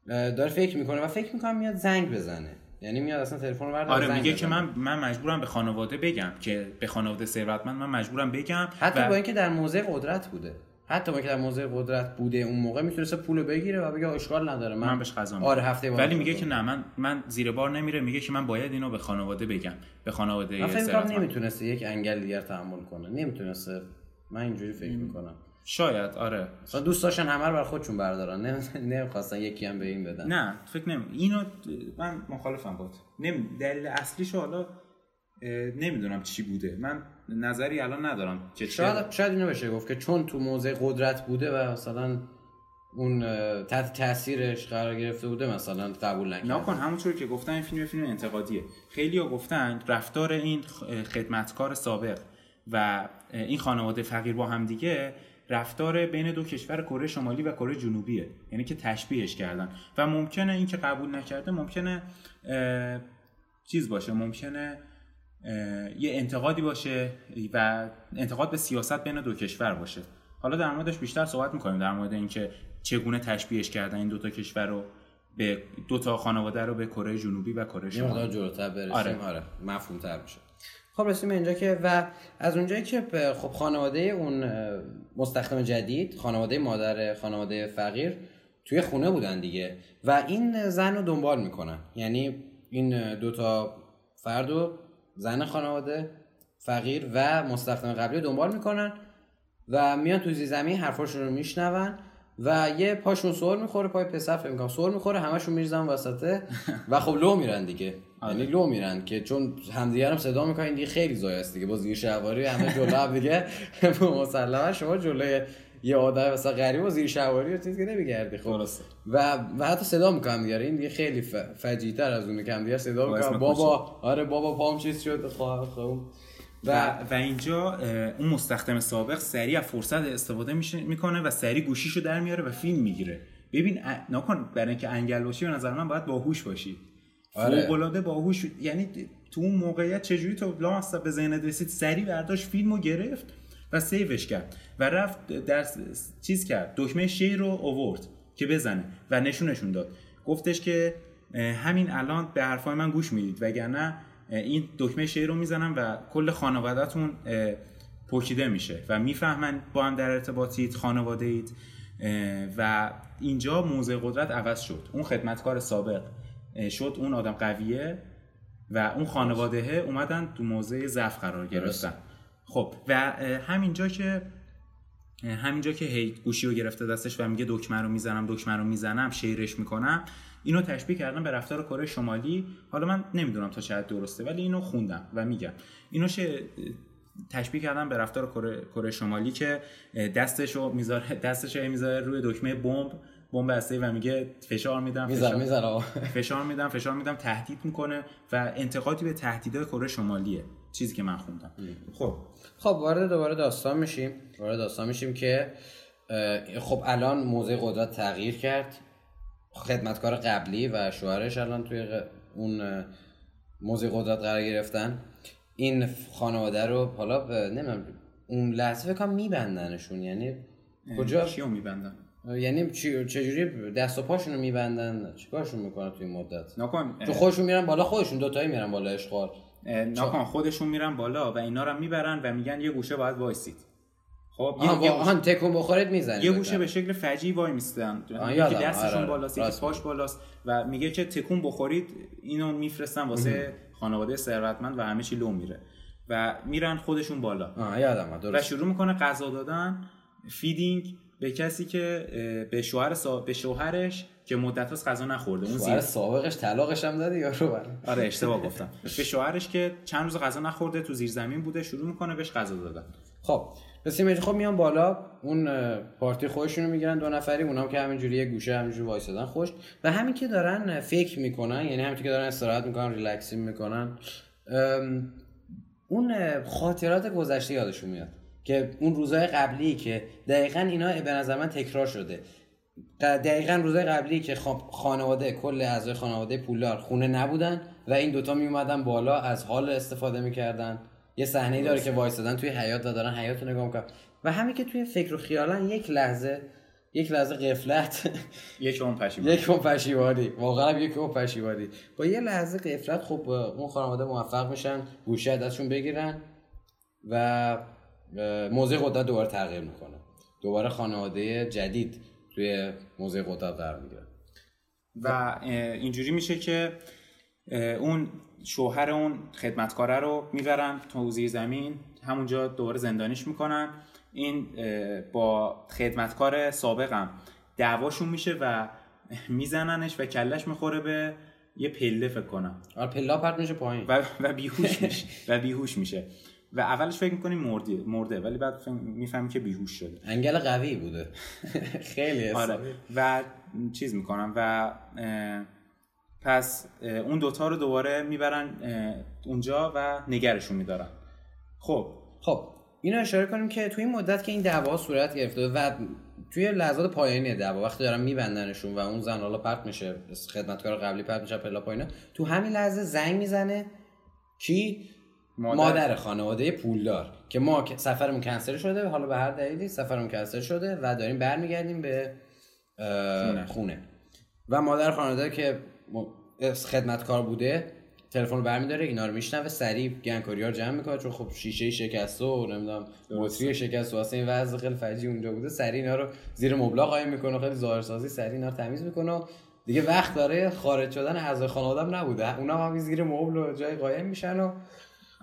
داره فکر می‌کنه و فکر می‌کنه میاد زنگ بزنه. یعنی میاد اصلا تلفن رو آره میگه که من من مجبورم به خانواده بگم که به خانواده ثروتمند من مجبورم بگم حتی و... با اینکه در موضع قدرت بوده. حتی با اینکه در موضع قدرت بوده اون موقع می‌تونسته پول بگیره و بگه اشکال نداره. من, من بهش قضا آره هفته ولی میگه که نه من من زیر بار نمیره میگه که من باید اینو به خانواده بگم به خانواده ثروتمند. نمی‌تونسته یک انگل دیگر تحمل کنه. نمی‌تونسته. من اینجوری فکر می‌کنم. شاید آره. دوست داشتن همه رو بر خودشون بردارن. نه نمی‌خواستن یکی هم به این بدن. نه فکر نمی اینو من مخالفم بود نمی دلیل اصلیشو حالا نمی‌دونم چی بوده. من نظری الان ندارم که شاید شاید اینو بشه گفت که چون تو موضع قدرت بوده و مثلا اون تحت تاثیرش قرار گرفته بوده مثلا قبول نکرد نکن همونطور که گفتن این فیلم فیلم انتقادیه. خیلی ها گفتن رفتار این خدمتکار سابق و این خانواده فقیر با هم دیگه رفتار بین دو کشور کره شمالی و کره جنوبیه یعنی که تشبیهش کردن. و ممکنه این که قبول نکرده ممکنه چیز باشه ممکنه یه انتقادی باشه و انتقاد به سیاست بین دو کشور باشه. حالا در موردش بیشتر صحبت می‌کنیم در مورد اینکه چگونه تشبیهش کردن این دوتا کشور رو به دوتا خانواده رو به کره جنوبی و کره شمالی. یه جلوتر برسیم. آره, آره. مفهوم تر بشه خب رسیم اینجا که و از اونجایی که خب خانواده اون مستخدم جدید خانواده مادر خانواده فقیر توی خونه بودن دیگه و این زن رو دنبال می‌کنن یعنی این دوتا فرد و زن خانواده فقیر و مستخدم قبلی دنبال می‌کنن و میان تو زمین حرفاشون رو میشنون و یه پاشون سور می‌خوره پای پسر فکر می‌کنم سور می‌خوره همشون میریزن وسطه و خب لو میرن دیگه. یعنی لو میرن که چون همدیگه هم صدا می‌کنن دیگه خیلی زای است دیگه. با زیر شهواری همه جلو هم دیگه. مسلما شما جلوی یه آدم مثلا غریب و زیر شهواری و چیزی که نمیگردی. خب. و و حتی صدا می‌کنم دیگه. این دیگه خیلی ف... فجیتر از اونه که دیگه صدا می‌کنم بابا آره بابا پام چیز شد. خب خب. و, و اینجا اون مستخدم سابق سریع فرصت استفاده می‌کنه و سریع گوشیشو در میاره و فیلم می‌گیره. ببین نکن برای اینکه انگل باشی به نظر من باید باهوش باشی. آره. العاده باهوش یعنی تو اون موقعیت چجوری تو لامصب به ذهنت رسید؟ سریع برداشت فیلمو گرفت و سیوش کرد و رفت در چیز کرد دکمه شیر رو اوورد که بزنه و نشونشون داد. گفتش که همین الان به حرفای من گوش می‌دید وگرنه این دکمه شیر رو می‌زنم و کل خانوادهتون پوشیده میشه و می‌فهمن با هم در ارتباطید خانواده اید و اینجا موضع قدرت عوض شد. اون خدمتکار سابق. شد اون آدم قویه و اون خانواده اومدن تو موضع ضعف قرار گرفتن. خب و همینجا که همینجا که هی گوشی رو گرفته دستش و میگه دکمه رو می‌زنم دکمه رو می‌زنم شیرش می‌کنم اینو تشبیه کردم به رفتار کره شمالی. حالا من نمی‌دونم تا چقدر درسته ولی اینو خوندم و میگم. اینو شه تشبیه کردم به رفتار کره شمالی که دستشو می‌ذاره دستشو می‌ذاره روی دکمه بمب بمب هسته و میگه فشار میدم فشار, فشار میدم فشار میدم تهدید می‌کنه و انتقادی به تهدیدهای کره شمالیه. چیزی که من خوندم. خب. خب وارد دوباره داستان میشیم. وارد داستان میشیم که خب الان موضع قدرت تغییر کرد. خدمتکار قبلی و شوهرش الان توی اون موضع قدرت قرار گرفتن. این خانواده رو حالا نمی‌دونم اون لحظه فکر میبندنشون. یعنی کجا؟ چیو میبندن؟ یعنی چجوری دست و پاشون رو میبندن؟ چیکارشون می‌کنن توی مدت؟ نکن تو خودشون میرن بالا خودشون دوتایی میرن بالا اشغال. نکن خودشون میرن بالا و اینا رو می‌برن و میگن یه گوشه باید وایسید. خب یه واقعا تکون بخورید می‌زنه یه گوشه به شکل فجی وای میستن. یکی دستشون آره، آره. بالاست یکی پاش بالاست. و میگه که تکون بخورید اینو میفرستن واسه خانواده ثروتمند و همه چی لو میره. و میرن خودشون بالا. و شروع می‌کنه غذا دادن feeding به کسی که به شوهر سا... به شوهرش که مدت هاست غذا نخورده اون شوهر سابقش طلاقش هم داده یا رو آره اشتباه گفتم. به شوهرش که چند روز غذا نخورده تو زیر زمین بوده شروع می‌کنه بهش غذا دادن. خب رسیم خب میان بالا. اون پارتی خودشونو می‌گیرن دو نفری اونام که همینجوری یه گوشه همینجوری وایسادن. خوش و همین که دارن فکر می‌کنن یعنی همین که دارن استراحت می‌کنن ریلکسی می‌کنن اون خاطرات گذشته یادشون میاد. که اون روزهای قبلی که دقیقا اینا به نظر من تکرار شده. دقیقا روزهای قبلی که خانواده کل اعضای خانواده پولدار خونه نبودن و این دوتا می اومدن بالا از حال استفاده می‌کردن. یه صحنه داره که وایسادن توی حیات و دارن حیات رو نگاه می‌کنن. و همین که توی فکر و خیالن یک لحظه یک لحظه قفلت یک اون پشیمانی. یک اون پشیمانی. واقعا یک اون پشیمانی. با یه لحظه قفلت خب اون خانواده موفق میشن گوشه ازشون بگیرن و موضع قدرت دوباره تغییر می‌کنه. دوباره خانواده جدید توی موضع قدرت قرار می‌گیره. و اینجوری میشه که اون شوهر اون خدمتکاره رو می‌برن تو زیر زمین همونجا دوباره زندانیش می‌کنن. این با خدمتکار سابقم دعواشون میشه و میزننش و کلش می‌خوره به یه پله فکر کنم. آره پلا پرت میشه پایین. و و بیهوش میشه. و بیهوش میشه. و اولش فکر می‌کنیم مرده مرده ولی بعد می‌فهمی که بیهوش شده. انگل قوی بوده. خیلی آره. و چیز می‌کنم و پس اون دوتا رو دوباره می‌برن اونجا و نگرشون میدارن. خب. خب اینو اشاره کنیم که توی این مدت که این دعوا صورت گرفته و توی لحظات پایانی دعوا وقتی دارن میبندنشون و اون زن حالا پرت میشه خدمتکار قبلی پرت میشه پلا پایینه تو همین لحظه زنگ می‌زنه. کی؟ مادر. مادر, خانواده پولدار که ما سفرمون کنسل شده حالا به هر دلیلی سفرمون کنسل شده و داریم برمیگردیم به خونه. خونه و مادر خانواده که خدمتکار بوده تلفن رو برمیداره اینا رو میشنوه سریع گنکاری ها رو جمع می‌کنه چون خب شیشه شکسته و نمی‌دونم بطری شکسته و اصلا این وضع خیلی فجی اونجا بوده سریع اینا رو زیر مبلا قایم می‌کنه خیلی ظاهرسازی سریع اینا رو تمیز می‌کنه دیگه وقت داره خارج شدن اعضای خانواده نبوده اونا هم زیر مبل و جای قایم میشن و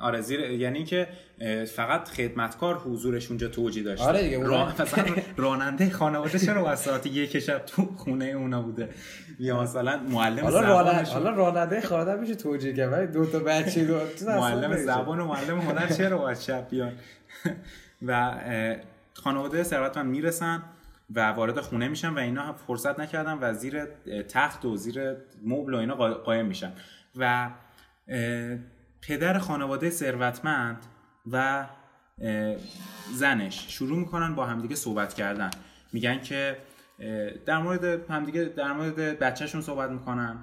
آره زیر یعنی که فقط خدمتکار حضورش اونجا توجیه داشته. آره دیگه، را... مثلا راننده خانواده چرا از ساعت یک شب تو خونه اونا بوده؟ یا مثلا معلم حالا راننده حالا راننده خانواده میشه توجیه کرد ولی دو تا بچه دو معلم. زبان و معلم هنر چرا باید شب بیان؟ و خانواده ثروتمند می‌رسن و وارد خونه میشن و اینا هم فرصت نکردن و زیر تخت و زیر مبل و اینا قا- قایم میشن. و پدر خانواده ثروتمند و زنش. شروع می‌کنن با همدیگه صحبت کردن. میگن که در مورد همدیگه در مورد بچهشون صحبت می‌کنن.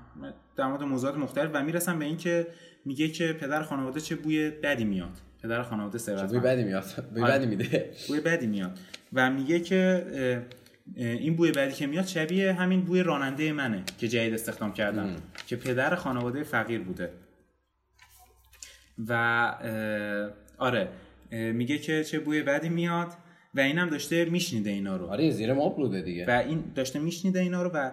در مورد موضوعات مختلف و می‌رسن به اینکه میگه که پدر خانواده چه بوی بدی میاد. پدر خانواده بوی ثروتمند. بدی میاد. بوی آره. بدی میده. بوی بدی میاد. و میگه که این بوی بدی که میاد شبیه همین بوی راننده منه که جدید استخدام کردم. که پدر خانواده فقیر بوده. و آره میگه که چه بوی بدی میاد و اینم داشته میشنیده اینا رو. آره زیر مبل بوده دیگه. و این داشته میشنیده اینا رو و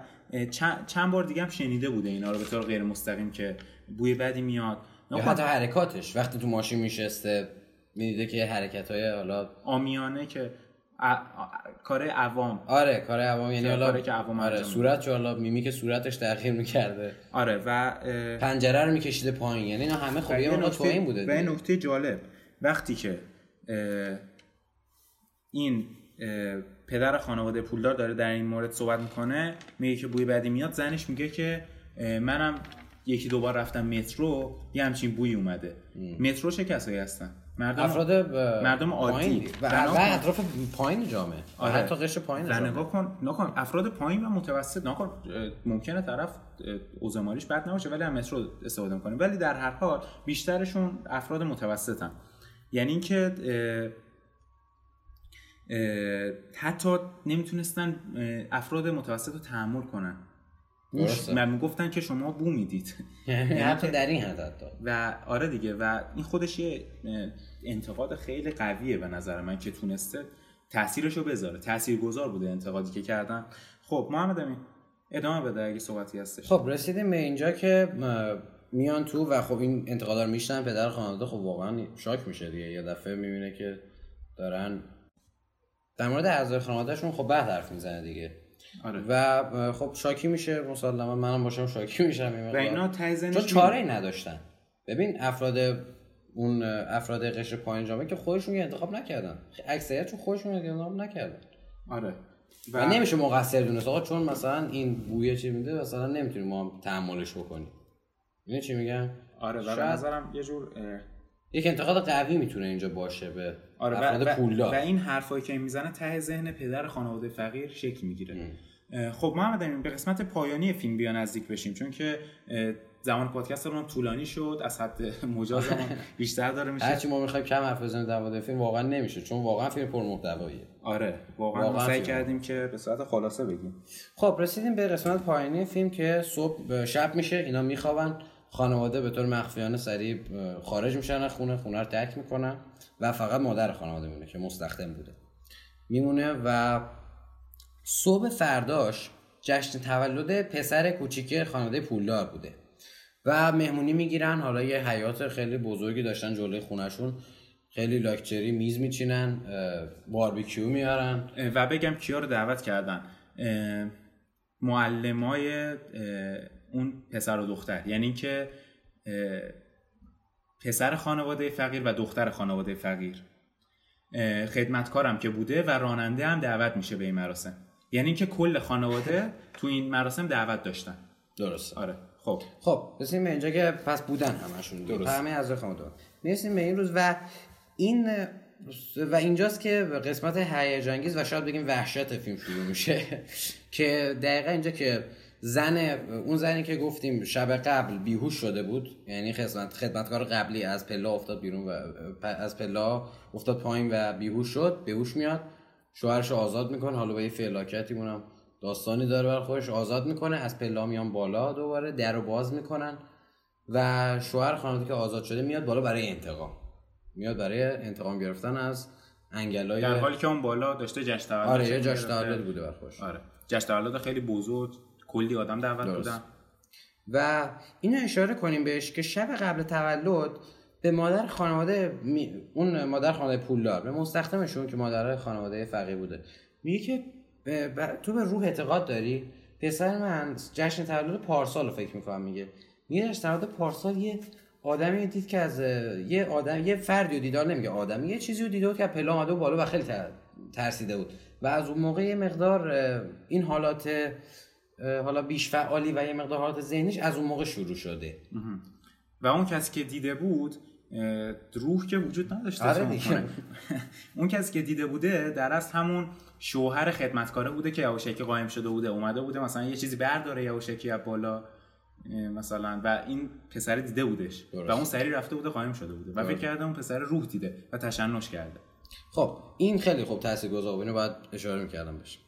چند, بار دیگه هم شنیده بوده اینا رو به طور غیر مستقیم که بوی بدی میاد. یا حتی حرکاتش. وقتی تو ماشین میشسته می‌دیده که حرکت های حالا آمیانه که کار عوام. آره کار عوام یعنی حالا کاری که عوام آره صورت چو حالا میمی که صورتش تغییر می‌کرده. آره و پنجره رو میکشیده پایین یعنی اینا همه خب یه نکته- توهین بوده و. نکته جالب. وقتی که اه، این اه، پدر خانواده پولدار داره در این مورد صحبت می‌کنه میگه که بوی بدی میاد زنش میگه که منم یکی دوبار رفتم مترو یه همچین بوی اومده. مترو چه کسایی هستن؟ مردم افراد ب- مردم عادی. و. اطراف پایین جامعه. آره. حتی قشر پایین جامعه. نگاه کن. نکن افراد پایین و متوسط. نکن ممکنه طرف مالیش بد نباشه ولی هم مترو استفاده می‌کنه ولی در هر حال بیشترشون افراد متوسطن. یعنی اینکه حتی نمی‌تونستن افراد متوسط رو تحمل کنن. درسته. من می‌گفتن که شما بو می‌دید. یعنی حتی در این حد حتی. و آره دیگه و این خودش یه انتقاد خیلی قویه به نظر من که تونسته تاثیرشو بذاره. تاثیرگذار بوده انتقادی که کردن. خب محمد امین ادامه بده اگه صحبتی هستش. خب رسیدیم به اینجا که میان تو و خب این انتقادا رو میشنن پدر خانواده. خب واقعا شاک میشه دیگه. یه دفعه می‌بینه که دارن در مورد اعضای خانوادهشون خب بعد حرف می‌زنه دیگه. آره. و خب شاکی میشه مسلما منم باشم شاکی میشم این و. اینا چون چاره ای نداشتن. ببین افراد اون افراد قشر پایین جامعه که خودشون انتخاب نکردن. اکثریتشون خودشون انتخاب نکردن. آره. و, نمیشه مقصر دونست. آقا چون مثلا این بویه چی میده مثلا نمی‌تونیم ما هم تحملش بکنیم. می‌دونی چی میگم؟ آره و به شاید- نظرم یه جور اه، یک انتقاد قوی می‌تونه اینجا باشه به آره و, افراد و, پولدار. و این حرفایی که می‌زنه ته ذهن پدر خانواده فقیر شکل می‌گیره. خب محمد امین به قسمت پایانی فیلم بیا نزدیک بشیم چون که زمان پادکست رو طولانی شد از حد مجازمون بیشتر داره میشه. هرچی ما می‌خوایم کم حرف بزنیم در مورد فیلم واقعا نمیشه چون واقعا فیلم پرمحتواییه. آره واقعا, واقعا سعی. کردیم که به صورت خلاصه بگیم. خب رسیدیم به قسمت پایانی فیلم که صبح شب میشه اینا میخوابن. خانواده به طور مخفیانه سریع خارج میشن از خونه خونه رو ترک می‌کنن و فقط مادر خانواده میمونه که مستخدم بوده. میمونه و صبح فرداش جشن تولد پسر کوچیک خانواده پولدار بوده. و مهمونی می‌گیرن حالا یه حیات خیلی بزرگی داشتن جلوی خونشون خیلی لاکچری میز میچینن باربیکیو میارن و بگم کیا رو دعوت کردن. معلمای اون پسر و دختر. یعنی که پسر خانواده فقیر و دختر خانواده فقیر. خدمتکارم که بوده و راننده هم دعوت میشه به این مراسم. یعنی که کل خانواده تو این مراسم دعوت داشتن. درست آره خب. خب رسیم به اینجا که پس بودن همشون درست. همه از خانواده. می‌رسیم به این روز و این و اینجاست که قسمت هیجان انگیز و شاید بگیم وحشت فیلم شروع میشه. که دقیقا اینجا که زن اون زنی که گفتیم شب قبل بیهوش شده بود یعنی خدمت خدمتکار قبلی از پلا افتاد بیرون و از پلا افتاد پایین و بیهوش شد بیهوش میاد. شوهرش آزاد می‌کنه حالا با یه فعلاکتی اونم داستانی داره بر خودش آزاد می‌کنه از پلا میان بالا دوباره در رو باز می‌کنن و شوهر خانواده که آزاد شده میاد بالا برای انتقام. میاد برای انتقام گرفتن از انگلای در حالی که اون بالا داشته جشن تولد آره جشن. تولد بوده بر خودش. آره. جشن تولد خیلی بزرگ. کلی آدم دعوت. بودن. و اینو اشاره کنیم بهش که شب قبل تولد به مادر خانواده می- اون مادر خانواده پولدار به مستخدمشون که مادر خانواده فقیر بوده. میگه که ب- تو به روح اعتقاد داری؟ پسر من جشن تولد پارسال رو فکر می‌کنم میگه. میگه جشن تولد پارسال یه آدمی دید که از یه آدم یه فردی رو دیدار نمیگه آدم. یه چیزی رو دیده بود که پله آمده بود بالا و خیلی تر- ترسیده بود. و از اون موقع یه مقدار این حالات حالا بیش فعالی و یه مقدار حالات ذهنیش از اون موقع شروع شده. و اون کسی که دیده بود روح که وجود نداشته آره. اون کسی که دیده بوده در از همون شوهر خدمتکاره بوده که یواشکی قایم شده بوده اومده بوده مثلا یه چیزی برداره یواشکی از بالا مثلا. و این پسر دیده بودش. درست. و اون سری رفته بوده قایم شده بوده. و فکر. کرده اون پسر روح دیده و تشنج کرده. خب این خیلی خوب تاثیرگذار بود اینو باید اشاره می‌کردم بهش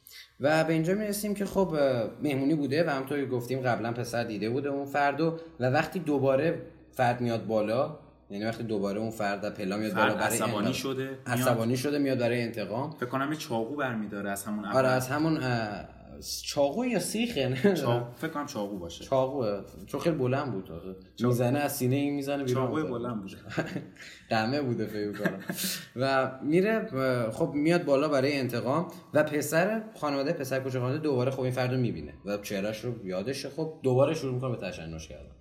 و به اینجا می‌رسیم که خب مهمونی بوده و همونطور که گفتیم قبلا پسر دیده بوده اون فردو و وقتی دوباره فرد میاد بالا یعنی وقتی دوباره اون فرد پلا میاد بالا فرد برای عصبانی انتقام. شده میاد. عصبانی شده میاد برای انتقام فکر کنم یه چاقو برمیداره از همون اول آره از همون چاقو یا سیخه نه چاقو فکر کنم چاقو باشه. چاقوه. چون خیلی بلند بود. آخه می‌زنه از سینه این می‌زنه بیرون. افتاد. بلند بوده قمه بوده فکر کنم و میره خب میاد بالا برای انتقام و پسر خانواده پسر کوچه خانواده دوباره خب این فرد رو می‌بینه و چهرش رو یادشه. خب دوباره شروع می‌کنه به تشنج کردن.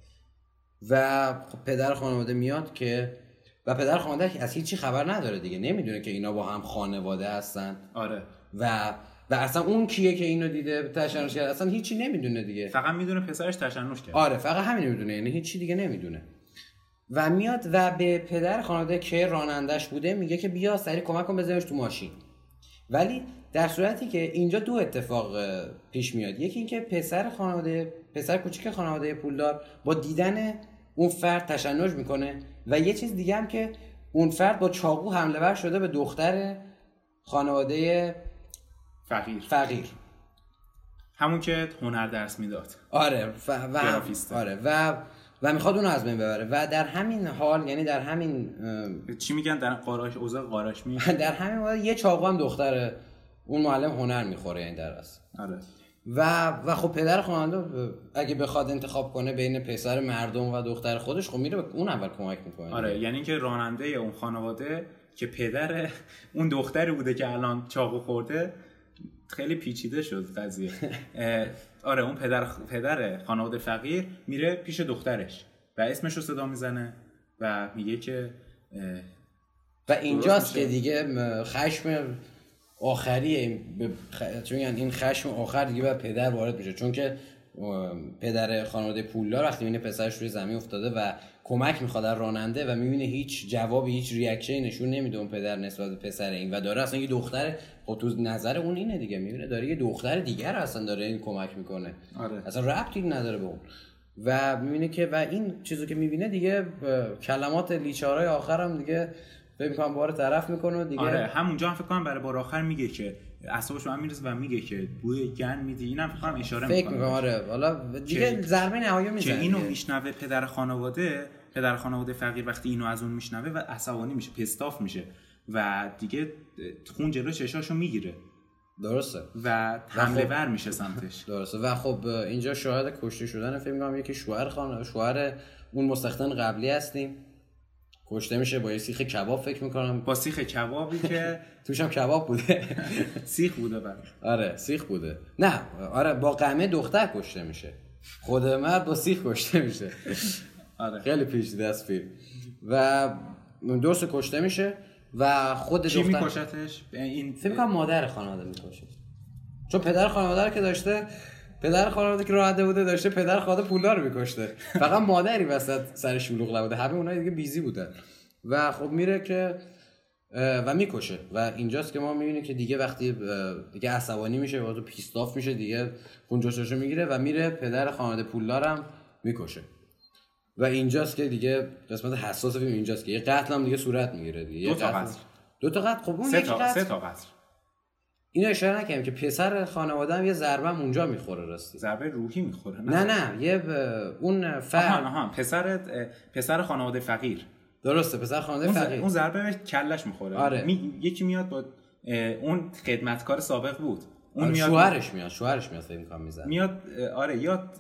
و خب پدر خانواده میاد که و پدر خانواده از هیچی خبر نداره دیگه. نمی‌دونه که اینا با هم خانواده هستن. آره. و و اصلا اون کیه که اینو دیده تشنج کرد؟ اصلا هیچی نمی‌دونه دیگه. فقط می‌دونه پسرش تشنج کرده آره فقط همین می‌دونه. یعنی هیچی دیگه نمی‌دونه. و میاد و به پدر خانواده که رانندش بوده میگه که بیا سریع کمک کن بذارش تو ماشین. ولی در صورتی که اینجا دو اتفاق پیش میاد. یکی اینکه پسر خانواده پسر کوچیک خانواده پولدار با دیدن اون فرد تشنج می‌کنه و یه چیز دیگه هم که اون فرد با چاقو حمله ور شده به دختر خانواده فقیر. فقیر. همون که هنر درس می‌داد. آره و, و گرافیسته. آره. و و می‌خواد اونو از بین ببره. و در همین حال یعنی در همین چی میگن؟ در قاراش اوضاع قاراش می در همین حال یه چاقو هم دختر اون معلم هنر می‌خوره این در است آره. و و خب پدر خواننده اگه بخواد انتخاب کنه بین پسر مردم و دختر خودش خب میره اون اول کمک می‌کنه. آره یعنی که راننده اون خانواده که پدر اون دختری بوده که الان چاقو خورده خیلی پیچیده شد قضیه. آره اون پدر پدر خانواده فقیر میره پیش دخترش و اسمش رو صدا می‌زنه و میگه که و اینجاست. که دیگه خشم خ- چون یعنی این خشم آخر دیگه به پدر وارد میشه. چون که پدر خانواده پولدار وقتی می‌بینه پسرش روی زمین افتاده و کمک می‌خواد از راننده و می‌بینه هیچ جوابی هیچ ریاکشنی نشون نمیده اون پدر نسبت به پسر این. و داره اصلا یه دختر خب تو نظر اون اینه دیگه می‌بینه داره یه دختر دیگر اصلا داره این کمک می‌کنه. آره. اصلا ربطی نداره به اون. و می‌بینه که و این چیزو که می‌بینه دیگه کلمات لیچارای آخر هم دیگه فکر می‌کنم بار طرف می‌کنه دیگه. آره همونجا هم فکر کنم برای بار آخر میگه که اعصابش به هم می‌رسه و میگه که بوی گن میدی. اینم فکر کنم اشاره فکر می‌کنم آره. حالا دیگه که- ضربه نهایی که می‌زنه اینو دیگه. میشنوه پدر خانواده پدر خانواده فقیر وقتی اینو از اون میشنوه و عصبانی میشه پستاف میشه. و دیگه خون جلو چشاشو می‌گیره. درسته. و حمله خب- ور میشه سمتش. درسته. و خب اینجا شاهد کشته شدن فکر می‌کنم یکی شوهر خان شوهر اون مستخدم قبلی هستیم. کشته میشه با یه سیخ کباب فکر می‌کنم. با سیخ کبابی که توش هم کباب بوده. سیخ بوده بر آره سیخ بوده. نه آره با قمه دختر کشته میشه. خود مرد با سیخ کشته میشه. آره. خیلی پیچیده است فیلم. و درست کشته میشه. و خود کی دختر میکشتش؟ این فکر کنم مادر خانواده می‌کشه. چون پدر خانواده رو که داشته پدر خانواده که راحته بوده داشته پدر خانواده پولدار میکشته. فقط مادری وسط سر شلوغ نبوده. همه اونها دیگه بیزی بودن. و خب میره که و می‌کشه. و اینجاست که ما می‌بینیم که دیگه وقتی دیگه عصبانی میشه و تو پیستاف میشه دیگه خون جوششو می‌گیره و میره پدر خانواده پولدارم می‌کشه. و اینجاست که دیگه قسمت حساس فیلم اینجاست که یه قتل هم دیگه صورت می‌گیره دیگه. دو تا قتل-. دو تا قتل. خب اون سه یکی تا قتل. سه تا قتل. اینو اشاره نکنیم که پسر خانواده هم یه ضربه هم اونجا می‌خوره راستی. ضربه روحی می‌خوره نه؟ نه یه ب... اون آها فرد آها. پسر پسر خانواده فقیر. درسته. پسر خانواده اون, فقیر. اون ضربه به کلش می‌خوره. آره. می... یکی میاد با اون خدمتکار سابق بود. اون آره، میاد شوهرش میاد. شوهرش میاد فکر می‌کنم می‌زنه. میاد آره یاد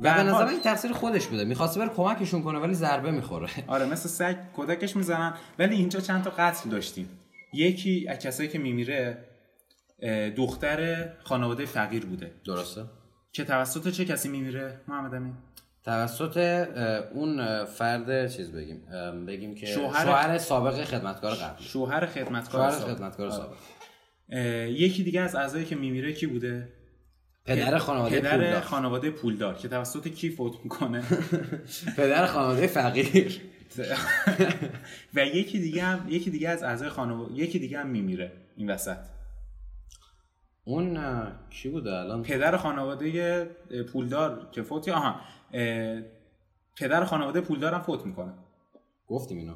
و به نظر این تقصیر خودش بوده. می‌خواسته بره کمکشون کنه ولی ضربه می‌خوره. آره مثل سگ کودکش می‌زنن. ولی اینجا چند تا قتل داشتیم. یکی از کسایی که میمیره دختر خانواده فقیر بوده. درسته. که توسط چه کسی میمیره؟ محمد امین. توسط اون فرد چیز بگیم بگیم که شوهر- شوهر, سابق خدمتکار قبلی شوهر خدمتکار شوهر سابق. خدمتکار آره. سابق. یکی دیگه از اعضایی که میمیره کی بوده؟ پدر خانواده پدر پولدار. خانواده پولدار که توسط کی فوت می‌کنه؟ پدر خانواده فقیر. و یکی دیگه هم یکی دیگه از اعضای خانواده یکی دیگه هم میمیره این وسط. اون کی بوده الان؟ پدر خانواده پولدار که فوت آها اه، پدر خانواده پولدار هم فوت می‌کنه. گفتیم اینو.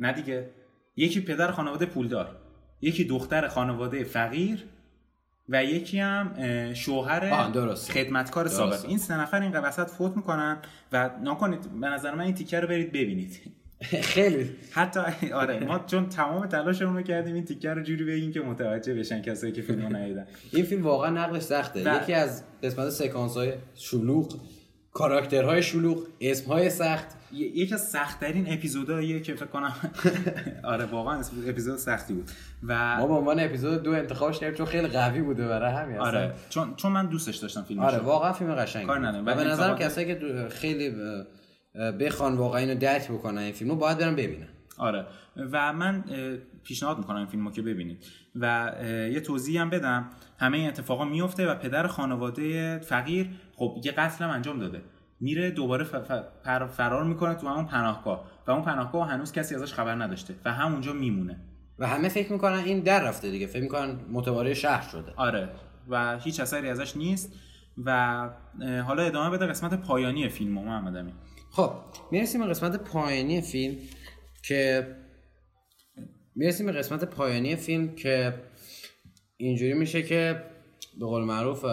نه دیگه. یکی پدر خانواده پولدار. یکی دختر خانواده فقیر. و یکی هم شوهر. خدمتکار سابق درسته. این سه نفر این وسط فوت می‌کنن و نکنید به نظر من این تیکه رو برید ببینید. خیلی. حتی آره ما چون تمام تلاشمون رو کردیم این تیکه رو جوری بگیم که متوجه بشن کسایی که فیلمو ندیدن. این فیلم واقعا نقلش سخته. و- یکی از قسمت سکانس های شلوغ کاراکترهای شلوغ اسم های سخت. یکی از سختترین اپیزوداییه که فکر کنم آره واقعا اپیزود سختی بود و ما به عنوان اپیزود دو انتخابش کردیم چون خیلی قوی بوده برای همین. آره چون چون من دوستش داشتم فیلمش آره. واقعا فیلم قشنگی کار. ندارم. و به نظرم کسایی که خیلی بخوان واقعا اینو درک بکنن این فیلمو باید برن ببینن آره و من پیشنهاد می‌کنم این فیلمو که ببینید و یه توضیح هم بدم همه این اتفاقا میفته و پدر خانواده فقیر خب یه قتل هم انجام داده میره دوباره فرار می‌کنه تو همون پناهگاه. و اون پناهگاه هنوز کسی ازش خبر نداشته. و همونجا میمونه. و همه فکر می‌کنن این در رفته دیگه. فکر می‌کنن متواری شهر شده. آره. و هیچ اثری ازش نیست. و حالا ادامه بده قسمت پایانی فیلمو محمد امین. خب می‌رسیم به قسمت پایانی فیلم که می‌رسیم به قسمت پایانی فیلم که اینجوری میشه که به قول معروف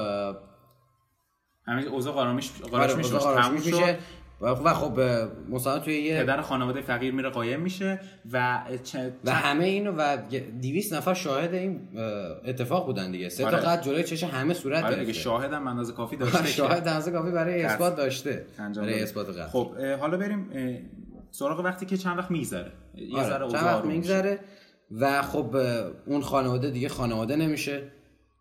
همین اوضاع قرامیش آره، قرامیش اوضاع تموم میشه. و خب- خب مثلا توی یه پدر خانواده فقیر میره قایم میشه و چه- و همه اینو و 200 نفر شاهد این اتفاق بودن دیگه. سه تا آره. قد جلوی چش همه صورت آره دیگه گرفته. شاهدم اندازه کافی داشته شاهد اندازه کافی برای اثبات داشته. برای. اثبات قتل. خب حالا بریم سراغ وقتی که چند وقت میگذره. یه آره، ذره چند اوضاع وقت میشه. میگذره و خب اون خانواده دیگه خانواده نمیشه.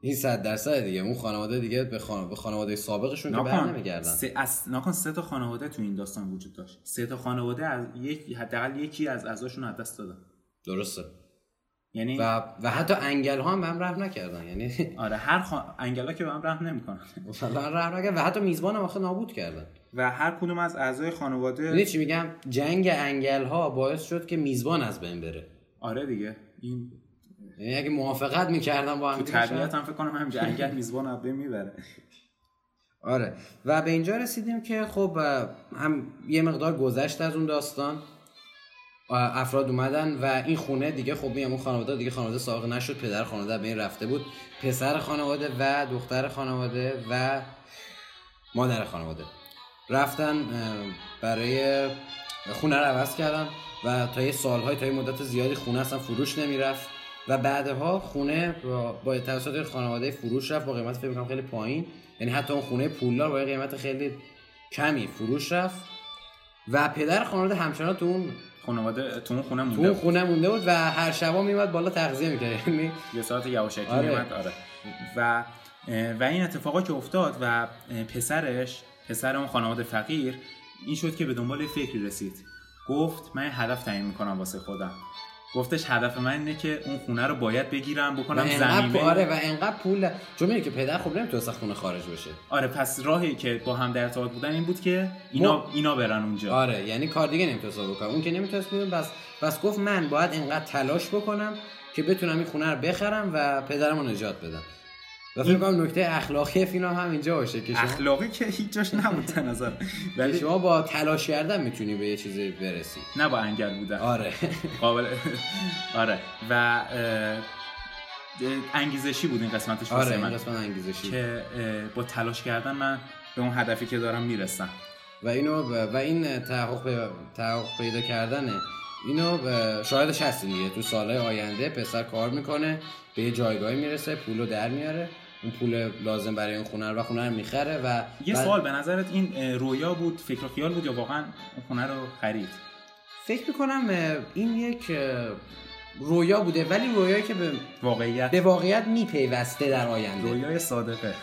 این صد درصد دیگه. اون خانواده دیگه به, خان... به خانواده سابقشون که بر ناکن نمیگردن سه از ناکن سه تا خانواده تو این داستان وجود داشت. سه تا خانواده از یک حداقل یکی از اعضاشون از دست دادن. درسته. یعنی و و حتی انگل ها هم به هم رحم نکردن. یعنی آره هر خا... انگلا که به هم رحم نمی‌کنن. رحم نکردن. و حتی میزبان هم آخه نابود کردن. و هر کدوم از اعضای خانواده می‌دونی چی میگم؟ جنگ انگل ها باعث شد که میزبان از بین بره. آره دیگه. این یعنی اگه موافقت می‌کردن با هم تو طبیعت هم فکر کنم همینجا انگل میزبان بین می‌بره. آره. و به اینجا رسیدیم که خب هم یه مقدار گذشت از اون داستان. افراد اومدن و این خونه دیگه خب میگم اون خانواده دیگه خانواده سابق نشد. پدر خانواده به این رفته بود. پسر خانواده و دختر خانواده و مادر خانواده. رفتن برای خونه رو عوض کردن و تا یه سالهای تا یه مدت زیادی خونه اصلا فروش نمی‌رفت. و بعدها خونه با, با توسط خانواده فروش رفت با قیمت فکر کنم خیلی پایین. یعنی حتی اون خونه پولدار با قیمت خیلی کمی فروش رفت. و پدر خانواده همچنان تو اون خانواده تو اون خونه تو مونده اون بود. خونه مونده بود و هر شبا میومد بالا تغذیه می‌کرد. یعنی یه ساعت یواشکی آره. میومد آره. و و این اتفاقا که افتاد و پسرش پسر اون خانواده فقیر این شد که به دنبال فکری رسید. گفت من هدف تعیین می‌کنم واسه خودم. گفتش هدف من اینه که اون خونه رو باید بگیرم بکنم زمین آره و انقدر پول چون میگه که پدر خب نمی‌تونه خونه خارج بشه. آره پس راهی که با هم در ارتباط بودن این بود که اینا م... اینا برن اونجا. آره یعنی کار دیگه نمی‌تونه بکنه. اون که نمی‌تونه بس بس گفت من باید انقدر تلاش بکنم که بتونم این خونه رو بخرم و پدرم رو نجات بدم. و فکر کنم نکته اخلاقی فیلم هم اینجا باشه که شما اخلاقی که هیچ جاش نبود نظر ولی شما با تلاش کردن می‌تونی به یه چیزی برسی. نه با انگل بودن. آره. قابل آره. و انگیزشی بود این قسمتش آره این قسمت انگیزشی که با تلاش کردن من به اون هدفی که دارم می‌رسم. و اینو و این تحقق تحقق پیدا کردنه اینو شاهدش هستیم دیگه. تو سالهای آینده پسر کار می‌کنه به یه جایگاهی می‌رسه پولو در میاره. اون پول لازم برای اون خونه رو و خونه رو می‌خره و یه سوال به نظرت این رویا بود فکر و خیال بود یا واقعا اون خونه رو خرید؟ فکر می‌کنم این یک رویا بوده ولی رویایی که به واقعیت. به واقعیت میپیوسته در آینده. رویای صادقه.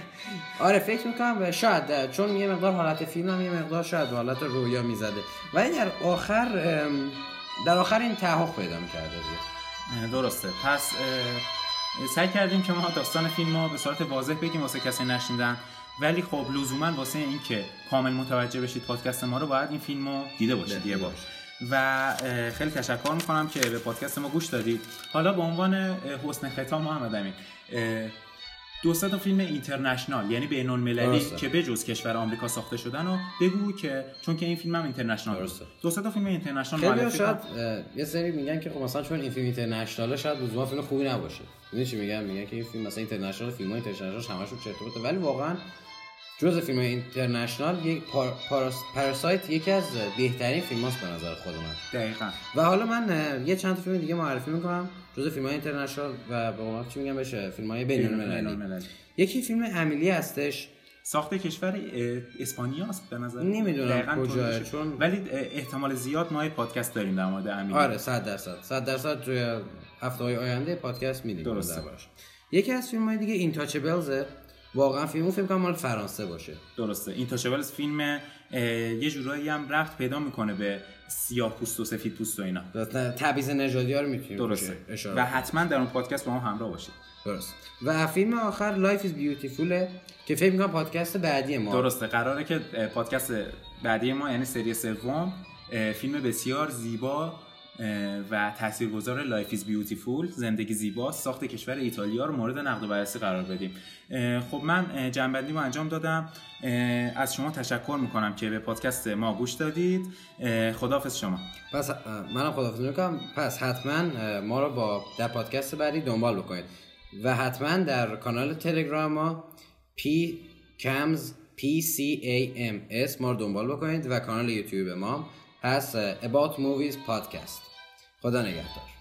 آره فکر می‌کنم شاید چون یه مقدار حالت فیلم هم یه مقدار شاید حالت رویا می‌زده. ولی در آخر در آخر این تحقق پیدا می‌کرده. درسته. پس سعی کردیم که ما داستان فیلم ها به صورت واضح بگیم واسه کسی نشیندن ولی خب لزوما واسه اینکه کامل متوجه بشید پادکست ما رو باید این فیلم رو دیده باشید یه بار. و خیلی تشکر می‌کنم که به پادکست ما گوش دادید. حالا به عنوان حسن ختام محمد امین دو تا فیلم اینترنشنال یعنی بین المللی که به جز کشور آمریکا ساخته شدن و بگو که چون که این فیلم هم اینترنشنال دو تا فیلم اینترنشنال خیلی شاید یه سری میگن که خب مثلا چون این فیلم اینترنشنال شاید لزوما فیلم خوبی نباشه. می‌دونی چی میگن میگن که این فیلم مثلا اینترنشنال فیلم های اینترنشنال همشون چرت ولی واقعا جز فیلم اینترنشنال یک پاراسایت یکی از بهترین فیلم هاست به نظر خود من دقیقا. و حالا من یه چند تا فیلم دیگه معرفی می‌کنم. جز فیلم های اینترنشنال و به قول چی میگم بشه فیلم های بین المللی. یکی فیلم امیلی هستش. ساخت کشور اسپانیا است به نظر نمی‌دونم کجا چون ولی احتمال زیاد ما پادکست داریم در مورد امیلی. آره 100 درصد. 100 درصد توی هفته های آینده پادکست میدیم. درسته. یکی از فیلم های دیگه اینتاچبلز واقعا فیلم اون فیلم کنم مال فرانسه باشه. درسته. این تاشبلز فیلم یه جورایی هم رفت پیدا می‌کنه به سیاه پوست و سفید پوست و اینا. تبعیض نژادی ها رو می‌تونیم درسته. و حتما در اون پادکست با ما همراه باشید. درست. و فیلم آخر Life Is Beautiful ه که فکر می‌کنم پادکست بعدی ما. درسته. قراره که پادکست بعدی ما یعنی سری سوم فیلم بسیار زیبا و تاثیرگذار Life Is Beautiful زندگی زیبا ساخت کشور ایتالیا رو مورد نقد و بررسی قرار بدیم. خب من جمع‌بندی رو انجام دادم. از شما تشکر می‌کنم که به پادکست ما گوش دادید. خداحافظ شما. پس منم خداحافظ می‌کنم. پس حتما ما رو با در پادکست بعدی دنبال بکنید. و حتما در کانال تلگرام ما پی کمز پی سی ای ام اس ما رو دنبال بکنید. و کانال یوتیوب ما هست About Movies Podcast خدا نگهدار